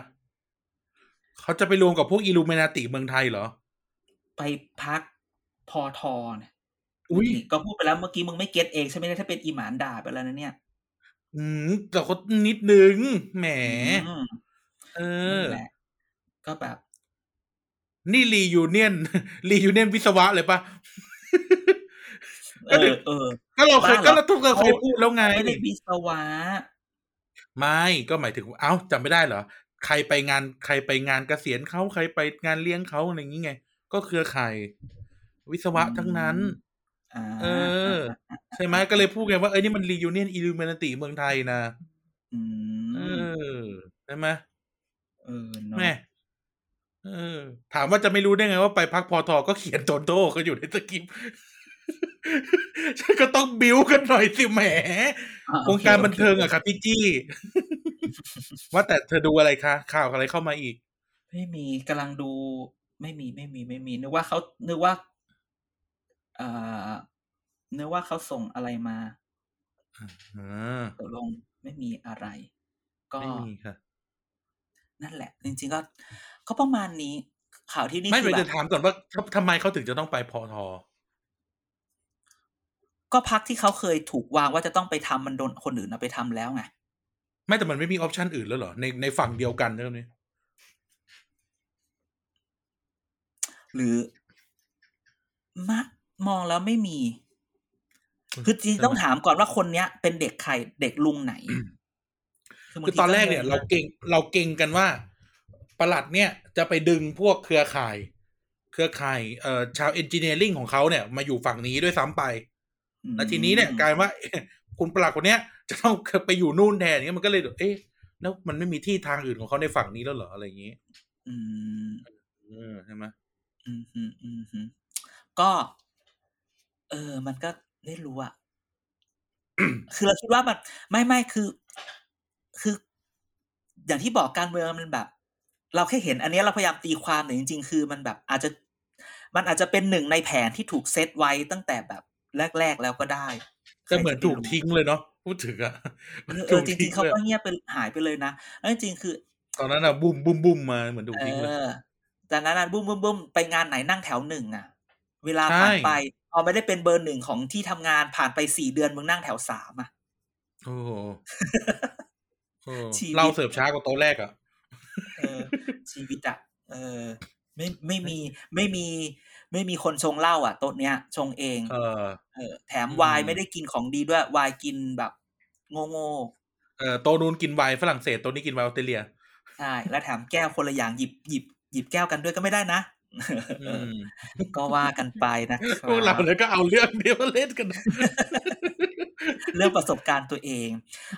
Speaker 2: เขาจะไปรวมกับพวกอิลูเมนาติเมืองไทยเหรอ
Speaker 3: ไปพรรคพอทอเนี่ย
Speaker 2: อุ้ย
Speaker 3: นี่ก็พูดไปแล้วเมื่อกี้มึงไม่ get เองใช่ไหมเนี่ยถ้าเป็นอีหมานด่าไปแล้วนะเนี่ย
Speaker 2: อืมแต่เขานิดนึงแหม
Speaker 3: อืม
Speaker 2: เออ
Speaker 3: นั่นแหละก็แบบ
Speaker 2: นี่ reunion reunion วิศวะเลยปะ
Speaker 3: เออเออ
Speaker 2: ก็เราเคย
Speaker 3: บ้าเหรอ
Speaker 2: ก็เราทุกคนเคยพูดแล้วไง
Speaker 3: ไม่ได้วิศวะ
Speaker 2: ไม่ก็หมายถึง เอ้าจำไม่ได้เหรอ ใครไปงานใครไปงานเกษียณเขาใครไปงานเลี้ยงเขาอะไรอย่างงี้ไง ก็เครือข่ายวิศวะทั้งนั้น
Speaker 3: อ่า
Speaker 2: เออ ใช่ไหมก็เลยพูดไงว่า เอ้ยนี่มัน reunion Illuminati เมืองไทยนะ
Speaker 3: อืม
Speaker 2: เออใช่ไหม
Speaker 3: เออเนาะ
Speaker 2: แม่เออ ถามว่าจะไม่รู้ได้ไงว่าไปพักพอทอก็เขียนโตโต้เขาอยู่ในสคริปต์ฉันก็ต้องบิวกันหน่อยสิแหม
Speaker 3: อะ
Speaker 2: วงการ
Speaker 3: โอค
Speaker 2: บันเทิง
Speaker 3: โค
Speaker 2: อะครับพี่จี้ ว่าแต่เธอดูอะไรคะ ข่าวอะไรเข้ามาอีก
Speaker 3: ไม่มีกำลังดู ไม่มีไม่มีไม่มีนึกว่าเขานึกว่า เอ่อนึกว่าเขาส่งอะไรมา
Speaker 2: อ่า
Speaker 3: ตกลงไม่มีอะไร ก็
Speaker 2: ไม่มีค่ะ
Speaker 3: นั่นแหละ จริง ๆ ก็ก็ประมาณนี้ ข่าวที่นี่
Speaker 2: ไม่
Speaker 3: คื
Speaker 2: ไป
Speaker 3: อแบ
Speaker 2: จะ
Speaker 3: บ
Speaker 2: ถามก่อนว่าทำทำไมเขาถึงจะต้องไปพอทอ
Speaker 3: ก็พักที่เขาเคยถูกวางว่าจะต้องไปทำมันโดนคนอื่นเอาไปทำแล้วไง
Speaker 2: ไม่แต่มันไม่มีออปชันอื่นแล้วเหรอ ในในฝั่งเดียวกันใช่ไหม
Speaker 3: หรือมะ มองแล้วไม่มี คือจริงๆต้องถามก่อนว่าคนเนี้ย เป็นเด็กใครเด็กลุงไหนบาง
Speaker 2: คือ
Speaker 3: ที
Speaker 2: ตอนแรกเนี่ย
Speaker 3: งง
Speaker 2: เราเก่งเราเก่งกันว่าประหลัดเนี่ยจะไปดึงพวกเครือข่าย เครือข่ายเอ่อชาวเอนจิเนียริงของเขาเนี่ย มาอยู่ฝั่งนี้ด้วยซ้ำไปแล้วทีนี้เนี่ยกลายว่า คุณประหลัดคนเนี้ย จะต้องไปอยู่นู่นแทนอย่างเงี้ยมันก็เลยเอ๊ะแล้วมันไม่มีที่ทางอื่นของเขาในฝั่งนี้แล้วเหรออะไรอย่างงี้
Speaker 3: อืม
Speaker 2: เออใช่ไหม
Speaker 3: อืมอืมอืมอืมก็ เออ มันก็ไม่รู้อะคือเราคิดว่ามันไม่ไม่คือ คือ อย่างที่บอกการเมืองมันแบบ เราแค่เห็น อันเนี้ยเราพยายามตีความแต่จริง ๆ คือมันแบบอาจจะ มันอาจจะเป็นหนึ่งในแผนที่ถูกเซตไว้ตั้งแต่แบบแรก ๆ แล้วก็ได้
Speaker 2: แต่เหมือน
Speaker 3: ใคร
Speaker 2: ถู
Speaker 3: จะ
Speaker 2: ก
Speaker 3: ไปรู้
Speaker 2: ทิ้งเลยเนาะพูดถึงอะ
Speaker 3: เออเออจริงๆเขาก็เงียบไปหายไปเลยนะแล้วจริงๆคือ
Speaker 2: ตอนนั้นอะบุ้มบุ้มบุ้มมาเหมือนถูก
Speaker 3: เอ
Speaker 2: ทิ้งเลย
Speaker 3: อจากนั้นนะบุ้มบุ้มบุ้มไปงานไหนนั่งแถวหนึ่งอะ เวลา
Speaker 2: ใช่
Speaker 3: ผ่านไปพอไม่ได้เป็นเบอร์หนึ่งของที่ทำงานผ่านไปสี่เดือนมึงนั่งแถวสามอะ
Speaker 2: โอ้โหเออ
Speaker 3: ชีวิต
Speaker 2: เราเสิร์ฟช้ากว่าโต๊ะแรกอะ
Speaker 3: เออชีวิตอะเออ ไม่ไม่มีไม่มี ไม่มีคนชงเหล้าอะโต๊ะเนี้ยชงเอง
Speaker 2: เออ
Speaker 3: เออ แถม
Speaker 2: อืม
Speaker 3: ไวน์ไม่ได้กินของดีด้วยไวน์กินแบบโง่โง่
Speaker 2: เออโต๊ะนู้นกินไวน์ฝรั่งเศสโต๊ะนี้กินไวน์ออสเตรเลีย
Speaker 3: ๆใช่แล้วแถมแก้วคนละอย่างหยิบหยิบหยิบแก้วกันด้วยก็ไม่ได้นะ
Speaker 2: อืม
Speaker 3: ก็ว่ากันไปนะค
Speaker 2: พวกเรา
Speaker 3: รับ
Speaker 2: เลยก็เอาเรื่องนี้มาเล่นกันนะ
Speaker 3: เรื่องประสบการณ์ตัวเอง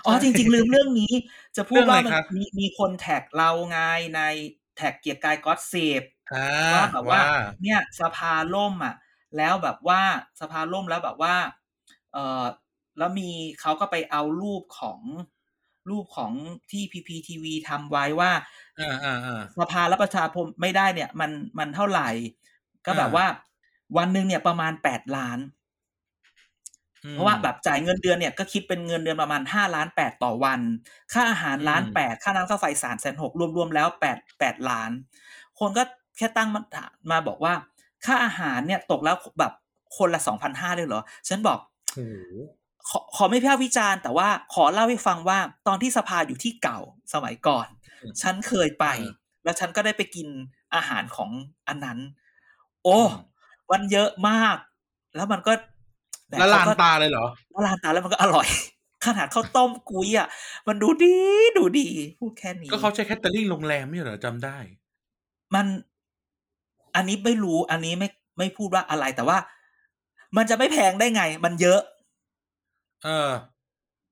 Speaker 3: อ๋อจริง ๆ ลืมเรื่องนี้ จะพูดว่ามันมีมีคนแท็กเราไงในแท็กเกียร์กายก็อตเซฟ
Speaker 2: อ่า
Speaker 3: ว่าแบบว่า
Speaker 2: ว่า
Speaker 3: เนี่ยสภาล่มอะ แล้วแบบว่าสภาล่มแล้วแบบว่า เออแล้วมีเขาก็ไปเอารูปของรูปของที่พีพีทีวีทำไว้ว่า
Speaker 2: อ่าอ่าอ่า
Speaker 3: สภารับประชาคมไม่ได้เนี่ย มันมันเท่าไหร่ ก็แบบ
Speaker 2: อ่า
Speaker 3: ว่า วันหนึ่งเนี่ยประมาณแปดล้าน
Speaker 2: อืม
Speaker 3: เพราะว่าแบบจ่ายเงินเดือนเนี่ยก็คิดเป็นเงินเดือนประมาณห้าล้านแปดต่อวัน ค่าอาหารล้าน
Speaker 2: อืม
Speaker 3: แปดค่าน้ำค่าไฟสามแสนหกรวมๆแล้วแปดแปดล้าน คนก็แค่ตั้งมามาบอกว่า ค่าอาหารเนี่ยตกแล้วแบบคนละสองพันห้าเลยเหรอ ฉันบอก
Speaker 2: โอ้โห
Speaker 3: ขอขอไม่พิพากษ์วิจารณ์แต่ว่าขอเล่าให้ฟังว่าตอนที่สภาอยู่ที่เก่าสมัยก่อน ฉันเคยไป แล้วฉันก็ได้ไปกินอาหารของอันนั้น โอ้มันเยอะมาก แล้วมันก็แหม
Speaker 2: ละลาน
Speaker 3: เขก็
Speaker 2: ตาเลยเหรอ
Speaker 3: ละลานตาแล้วมันก็อร่อย ขนาดข้าวต้มกุ้ยอะ มันดูดีดูดี พูดแค่นี้
Speaker 2: ก็เขาใช้แคตเตอริ่งโรงแรมไม่ใช่เหรอจำได้
Speaker 3: มันอันนี้ไม่รู้ อันนี้ไม่ไม่พูดว่าอะไรแต่ว่า มันจะไม่แพงได้ไง มันเยอะ
Speaker 2: เออ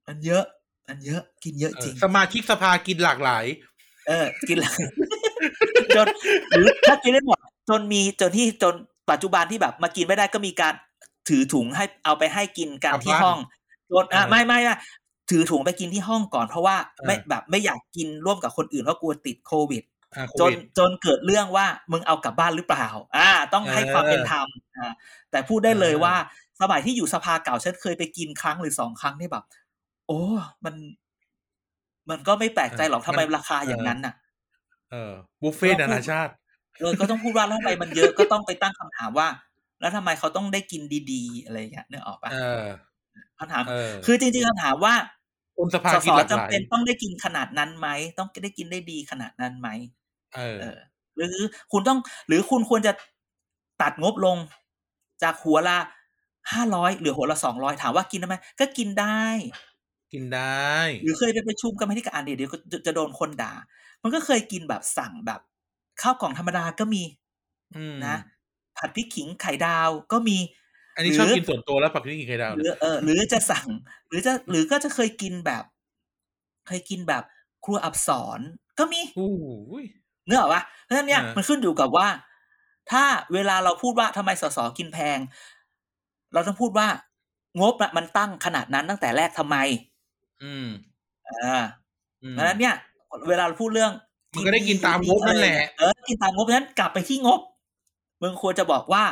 Speaker 3: มันเยอะ มันเยอะ กินเยอะ
Speaker 2: เออ
Speaker 3: จริง
Speaker 2: สมาชิกสภากินหลากหลาย
Speaker 3: เออ กินหลายจนหรือถ้ากินได้หมดจนมีจนที่จนปัจจุบันที่แบบ มากินไม่ได้ก็มีการถือถุงให้เอาไปให้กินกัน
Speaker 2: กลับ
Speaker 3: ที่
Speaker 2: บ้าน
Speaker 3: ห้องจนอะ
Speaker 2: เออ
Speaker 3: ไม่ไม่ไม่ถือถุงไปกินที่ห้องก่อนเพราะว่า
Speaker 2: เออ
Speaker 3: ไม่แบบไม่อยากกินร่วมกับคนอื่นเพราะกลัวติดโควิด
Speaker 2: อ่าโค
Speaker 3: จน
Speaker 2: วิด
Speaker 3: จนเกิดเรื่องว่ามึงเอากลับบ้านหรือเปล่า อ่า ต้องให้
Speaker 2: เออ
Speaker 3: ความเป็นธรรมอ่าแต่พูดได้เลย
Speaker 2: เออ
Speaker 3: ว่าสมัยที่อยู่สภาเก่าฉันเคยไปกินครั้งหรือสองครั้งนี่แบบ โอ้ มัน มันก็ไม่แปลกใจหรอกทำไมราคาอย่างนั้นน่ะ
Speaker 2: เออบุฟเฟ่ต์นานาชาติ
Speaker 3: เออก็ต้องพูดว่าแล้วทำไมมันเยอะก็ต้องไปตั้งคำถามว่า แล้วทำไมเขาต้องได้กินดีๆ อะไรอย่างเงี้ยนึกออกปะ
Speaker 2: เออ
Speaker 3: คำถาม
Speaker 2: เออ
Speaker 3: คือจริงๆคำถามว่า
Speaker 2: คนสภา
Speaker 3: ส
Speaker 2: กิ
Speaker 3: ส
Speaker 2: นหลากห
Speaker 3: จำ
Speaker 2: ลาย
Speaker 3: เป็นต้องได้กินขนาดนั้นไหมต้องได้กินได้ดีขนาดนั้นไหม
Speaker 2: เออ
Speaker 3: เออหรือคุณต้อง หรือคุณควรจะตัดงบลง จากหัวละห้าร้อยหรือหัวละสองร้อยถามว่ากินได้ไหมก็กินได้
Speaker 2: กินได้
Speaker 3: หรือเคยไปประชุมกรรมาธิการเดี๋ยวเดี๋ยวจะจะโดนคนด่า มันก็เคยกินแบบสั่งแบบข้าวกล่องธรรมดาก็มี
Speaker 2: อืม
Speaker 3: นะ ผัดพริกขิงไข่ดาวก็มี
Speaker 2: อันนี้
Speaker 3: หรือ
Speaker 2: ชอบกินส่วนตัวแล้วผักที่กินไข่ดาว
Speaker 3: หรือเออหรือจะสั่ง หรือจะหรือก็จะเคยกินแบบ เคยกินแบบครัวอับสรก็มี
Speaker 2: อู้ย
Speaker 3: เนื้ออกปะเพราะฉะนั้นเนี่ย
Speaker 2: อ่ามั
Speaker 3: มันขึ้นอยู่กับว่า ถ้าเวลาเราพูดว่าทำไมสสกินแพง เราต้องพูดว่างบอะมันตั้งขนาดนั้นตั้งแต่แรกทำไม
Speaker 2: อืม
Speaker 3: อ่า
Speaker 2: อืม
Speaker 3: เพราะฉะนั้นเนี่ย เวลาเราพูดเรื่อง
Speaker 2: มันก็ได้กินตามงบนั่นแหละ
Speaker 3: เออกินตามงบเพราะฉะนั้นกลับไปที่งบมึงควรจะบอกว่า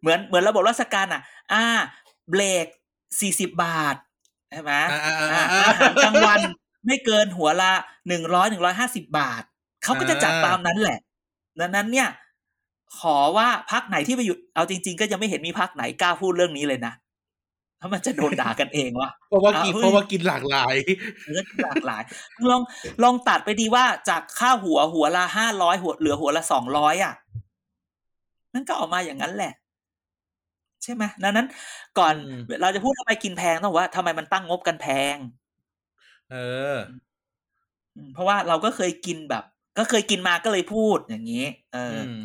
Speaker 3: เหมือนเหมือนระบบราชการอะ อ่า เบรกสี่สิบบาทใช่ไหม
Speaker 2: อ่าอ่าอ่า
Speaker 3: อ่า
Speaker 2: อ่า
Speaker 3: อาหารกลางวันไม่เกินหัวละหนึ่งร้อยหนึ่งร้อยห้าสิบบาท เขาก็จะจัด
Speaker 2: อ่า
Speaker 3: ตามนั้นแหละ ดังนั้นเนี่ย ขอว่าพักไหนที่ไปอยู่เอาจริง ๆ ก็ยังไม่เห็นมีพักไหนกล้าพูดเรื่องนี้เลยนะ ถ้ามันจะโดนด่ากันเองวะ
Speaker 2: เพราะว่ากิน
Speaker 3: อะเฮ้ย
Speaker 2: เพราะว่ากินหลากหลาย
Speaker 3: เลือดหลากหลายลองลองตัดไปดีว่าจากค่าหัวหัวละห้าร้อยหัวเหลือหัวละสองร้อยอะนั่นก็ออกมาอย่างนั้นแหละ ใช่ไหมดังนั้น ก่อน
Speaker 2: อืม
Speaker 3: เราจะพูดทำไมกินแพงต้องบอกว่าทำไมมันตั้งงบกันแพง
Speaker 2: เออ
Speaker 3: อืมเพราะว่าเราก็เคยกินแบบ ก็เคยกินมาก็เลยพูดอย่างนี้ เออ
Speaker 2: อื
Speaker 3: อ
Speaker 2: ม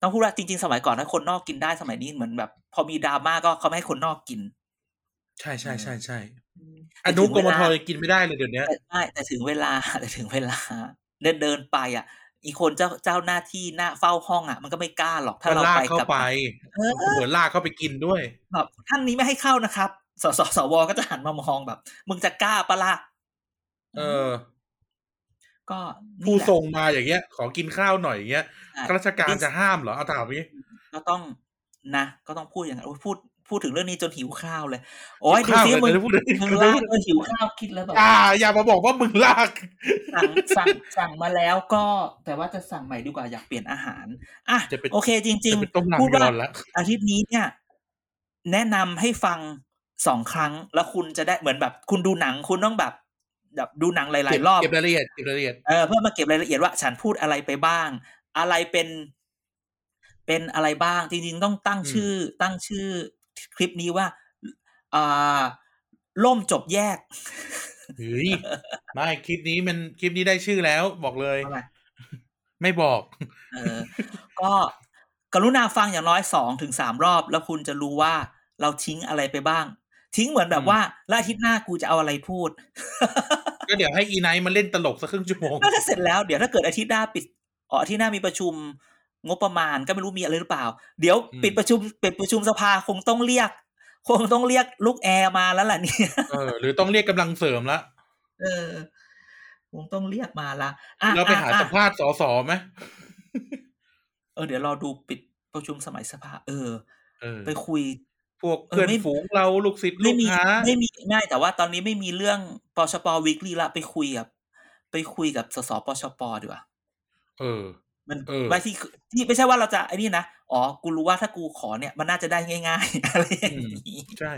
Speaker 3: ต้องพูดว่าจริง ๆ สมัยก่อนถ้าคนนอกกินได้สมัยนี้เหมือนแบบ พอมีดราม่าก็เขาไม่ให้คนนอกกิน
Speaker 2: ใช่ใช่ใช่ใช่อ
Speaker 3: แต่
Speaker 2: นุ
Speaker 3: ถึง
Speaker 2: ก
Speaker 3: เว
Speaker 2: รม
Speaker 3: ลา
Speaker 2: ทยังกินไม่ได้เลยเดี๋ยวนี้
Speaker 3: แต่ใช่แต่ถึงเวลาแต่ถึงเวลา เดินเดินไปอะ อีกคนเจ้าเจ้าหน้าที่หน้าเฝ้าห้องอะ มันก็ไม่กล้าหรอกถ้า
Speaker 2: ก็
Speaker 3: เรา
Speaker 2: ลาก
Speaker 3: ไป
Speaker 2: เข้า
Speaker 3: กับ
Speaker 2: ไป
Speaker 3: เออ
Speaker 2: เหมือนลากเข้าไปกินด้วย
Speaker 3: แบบท่านนี้ไม่ให้เข้านะครับสสสวก็จะหันมามองแบบ มึงจะกล้าปะล่ะ
Speaker 2: เออ
Speaker 3: ก็
Speaker 2: ผู้
Speaker 3: นี่แหละ
Speaker 2: ส่งมาอย่างเงี้ย ขอกินข้าวหน่อยอย่างเงี้ย
Speaker 3: ใช่
Speaker 2: ข้าราชการจะห้ามเหรอเอาถามนี้
Speaker 3: ก็ต้อง นะก็ต้องพูดอย่างนั้นโอ้ยพูดพูดถึงเรื่องนี้จนหิวข้าวเลย โอ้ยดู
Speaker 2: ข้าว
Speaker 3: ซิ
Speaker 2: เลย
Speaker 3: มึง
Speaker 2: เดี๋ยวพูดเลย
Speaker 3: มึงลากเออหิวข้าวคิดแล้วแบบ
Speaker 2: อ่า อย่ามาบอกว่ามึงลาก
Speaker 3: สั่งสั่งสั่งมาแล้วก็แต่ว่าจะสั่งใหม่ดีกว่าอยากเปลี่ยนอาหารอะ
Speaker 2: จะเป็น
Speaker 3: โอเคจริง
Speaker 2: จะเป็นต้ม
Speaker 3: ๆพูด
Speaker 2: ลำย
Speaker 3: ว่า
Speaker 2: อนแล้ว
Speaker 3: อาทิตย์นี้เนี่ย แนะนำให้ฟังสองครั้งแล้วคุณจะได้เหมือนแบบ คุณดูหนังคุณต้องแบบแบบดูหนังหลาย
Speaker 2: เก็บ
Speaker 3: ๆรอบ
Speaker 2: เก็บรายละเอียดเก็บรายละเอียด
Speaker 3: เออเพื่อมาเก็บรายละเอียดว่า ฉันพูดอะไรไปบ้าง อะไรเป็น เป็นอะไรบ้าง จริงๆต้องตั้ง
Speaker 2: อืม
Speaker 3: ชื่อ ตั้งชื่อคลิปนี้ว่าอ่าล่มจบแยก
Speaker 2: เฮ้ยไม่คลิปนี้มันคลิปนี้ได้ชื่อแล้ว บอกเลย
Speaker 3: ทำไม
Speaker 2: ไม่บอก
Speaker 3: เออ ก็กรุณาฟังอย่างน้อยสองถึงสามรอบ แล้วคุณจะรู้ว่าเราทิ้งอะไรไปบ้าง ทิ้งเหมือนแบบ
Speaker 2: อืม
Speaker 3: ว่าแล้วอาทิตย์หน้ากูจะเอาอะไรพูด
Speaker 2: ก็เดี๋ยวให้อีไนท์มาเล่นตลกสักครึ่งชั่วโมง
Speaker 3: ก็ถ้าเสร็จแล้วเดี๋ยวถ้าเกิดอาทิตย์หน้าปิดอ๋ออาทิตย์หน้ามีประชุม งบประมาณก็ไม่รู้มีอะไรหรือเปล่า เดี๋ยว
Speaker 2: อืม
Speaker 3: ปิดประชุมปิดประชุมสภาคงต้องเรียก คงต้องเรียกลูกแอร์มาแล้วล่ะเนี่ย
Speaker 2: เออหรือต้องเรียกกำลังเสริมละ
Speaker 3: เออคงต้องเรียกมาละอะ
Speaker 2: เราไปหา
Speaker 3: อะ
Speaker 2: สัมภาษณ์สอสอไหม
Speaker 3: เออเดี๋ยวรอดูปิดประชุมสมัยสภา เออ
Speaker 2: เออ
Speaker 3: ไปคุย
Speaker 2: พวก
Speaker 3: เออ
Speaker 2: เพื่อน
Speaker 3: ไม่
Speaker 2: ฝูงเราลูกศิษย์ลู
Speaker 3: ไม่
Speaker 2: ก
Speaker 3: มี
Speaker 2: หา
Speaker 3: ไม่มีไม่แต่ว่าตอนนี้ไม่มีเรื่องปชปวิกฤตละไปคุยกับไปคุยกับสสปชปดีกว่า
Speaker 2: เออ
Speaker 3: มัน
Speaker 2: เออ
Speaker 3: ไม่ที่ที่ไม่ใช่ว่าเราจะไอ้นี่นะอ๋อกูรู้ว่าถ้ากูขอเนี่ยมันน่าจะได้ง่าย ๆ อะไรอย่างนี้
Speaker 2: ใช่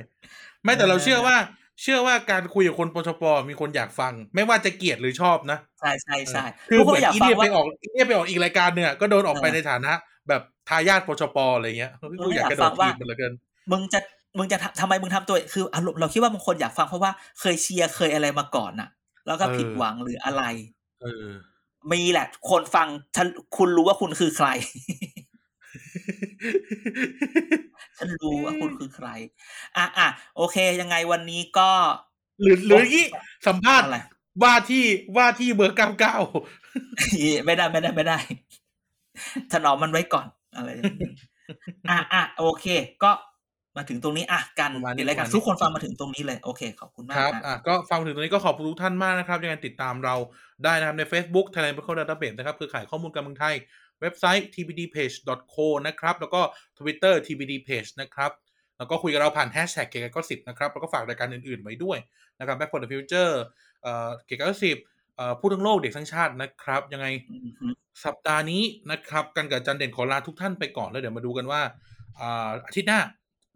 Speaker 2: ไม่แต่เราเชื่อว่า เชื่อว่าการคุยกับคนปชปมีคนอยากฟัง ไม่ว่าจะเกลียดหรือชอบนะ
Speaker 3: ใช่ใช่ใช่
Speaker 2: คือ
Speaker 3: ทุก
Speaker 2: เห
Speaker 3: คน
Speaker 2: มือน
Speaker 3: อยาก
Speaker 2: อี
Speaker 3: ฟัง
Speaker 2: เนี่ยไป
Speaker 3: ว่า
Speaker 2: ออกอีเนี่ยไปออกอีกรายการเนี่ยก็โดนออกไป
Speaker 3: เออ
Speaker 2: ในฐานะ แบบทายาทปชปอะไรเงี้ยกูอยากกระโดด
Speaker 3: อยากฟังว่า
Speaker 2: ทีบมันเหลือเกิน
Speaker 3: มึงจะมึงจะทำทำไมมึงทำตัวคืออารมณ์เราคิดว่าบางคนอยากฟังเพราะว่าเคยเชียร์เคยอะไรมาก่อนน่ะ แล้วก็
Speaker 2: เออ
Speaker 3: ผิดหวังหรืออะไร
Speaker 2: เออ
Speaker 3: มีแหละ คนฟังฉันคุณรู้ว่าคุณคือใคร ฉันรู้ว่าคุณคือใคร อะอะโอเค ยังไงวันนี้ก็
Speaker 2: หรือหรืออย่างงี้สัมภาษณ์
Speaker 3: อะไร
Speaker 2: ว่าที่ว่าที่เบอร์เก้าเก้า
Speaker 3: ไม่ได้ไม่ได้ไม่ได้ ถนอมมันไว้ก่อนอะไรอย่างนี้อะอะโอเค ก็ มาถึงตรงนี้อะกัน
Speaker 2: ประมาณนี้
Speaker 3: เดี๋ยวรายการ
Speaker 2: ประมาณนี้
Speaker 3: ทุกคนฟังมาถึงตรงนี้เลยโอเคขอบคุณมา
Speaker 2: ค
Speaker 3: ก
Speaker 2: รับ
Speaker 3: นะ
Speaker 2: อะก็ฟังมาถึงตรงนี้ก็ขอบคุณทุกท่านมากนะครับยังไงติดตามเราได้นะครับใน Facebook Thailand Medical Database นะครับคือขายข้อมูลการเมืองไทย เว็บไซต์ tbdpage.co นะครับแล้วก็ Twitter tbdpage นะครับแล้วก็คุยกับเราผ่านแฮชแท็กเกียร์ก็สิบนะครับแล้วก็ฝากรายการอื่นๆไว้ด้วยนะครับ Back for the Future เอ่อเกียร์ก็สิบเอ่อพูดทั้งโลกเด็กทั้งชาตินะครับ ยังไง
Speaker 3: อือฮึ
Speaker 2: สัปดาห์นี้นะครับกันกับอาจันเด่นขอลาทุกท่านไปก่อนแล้วเดี๋ยวมาดูกันว่าอ่าอาทิตย์หน้า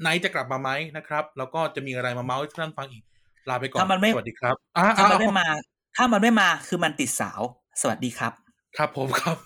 Speaker 2: ไนท์จะกลับมาไหมนะครับ แล้วก็จะมีอะไรมาเมาส์ให้ทุกท่านฟังอีก ลาไปก่อน
Speaker 3: ถ้ามันไม่
Speaker 2: สวัสดีครับอ่า
Speaker 3: ถ้ามัน
Speaker 2: อ่า
Speaker 3: ไม่มา ถ้ามันไม่มาคือมันติดสาว สวัสดีครับ
Speaker 2: ครับผมครับ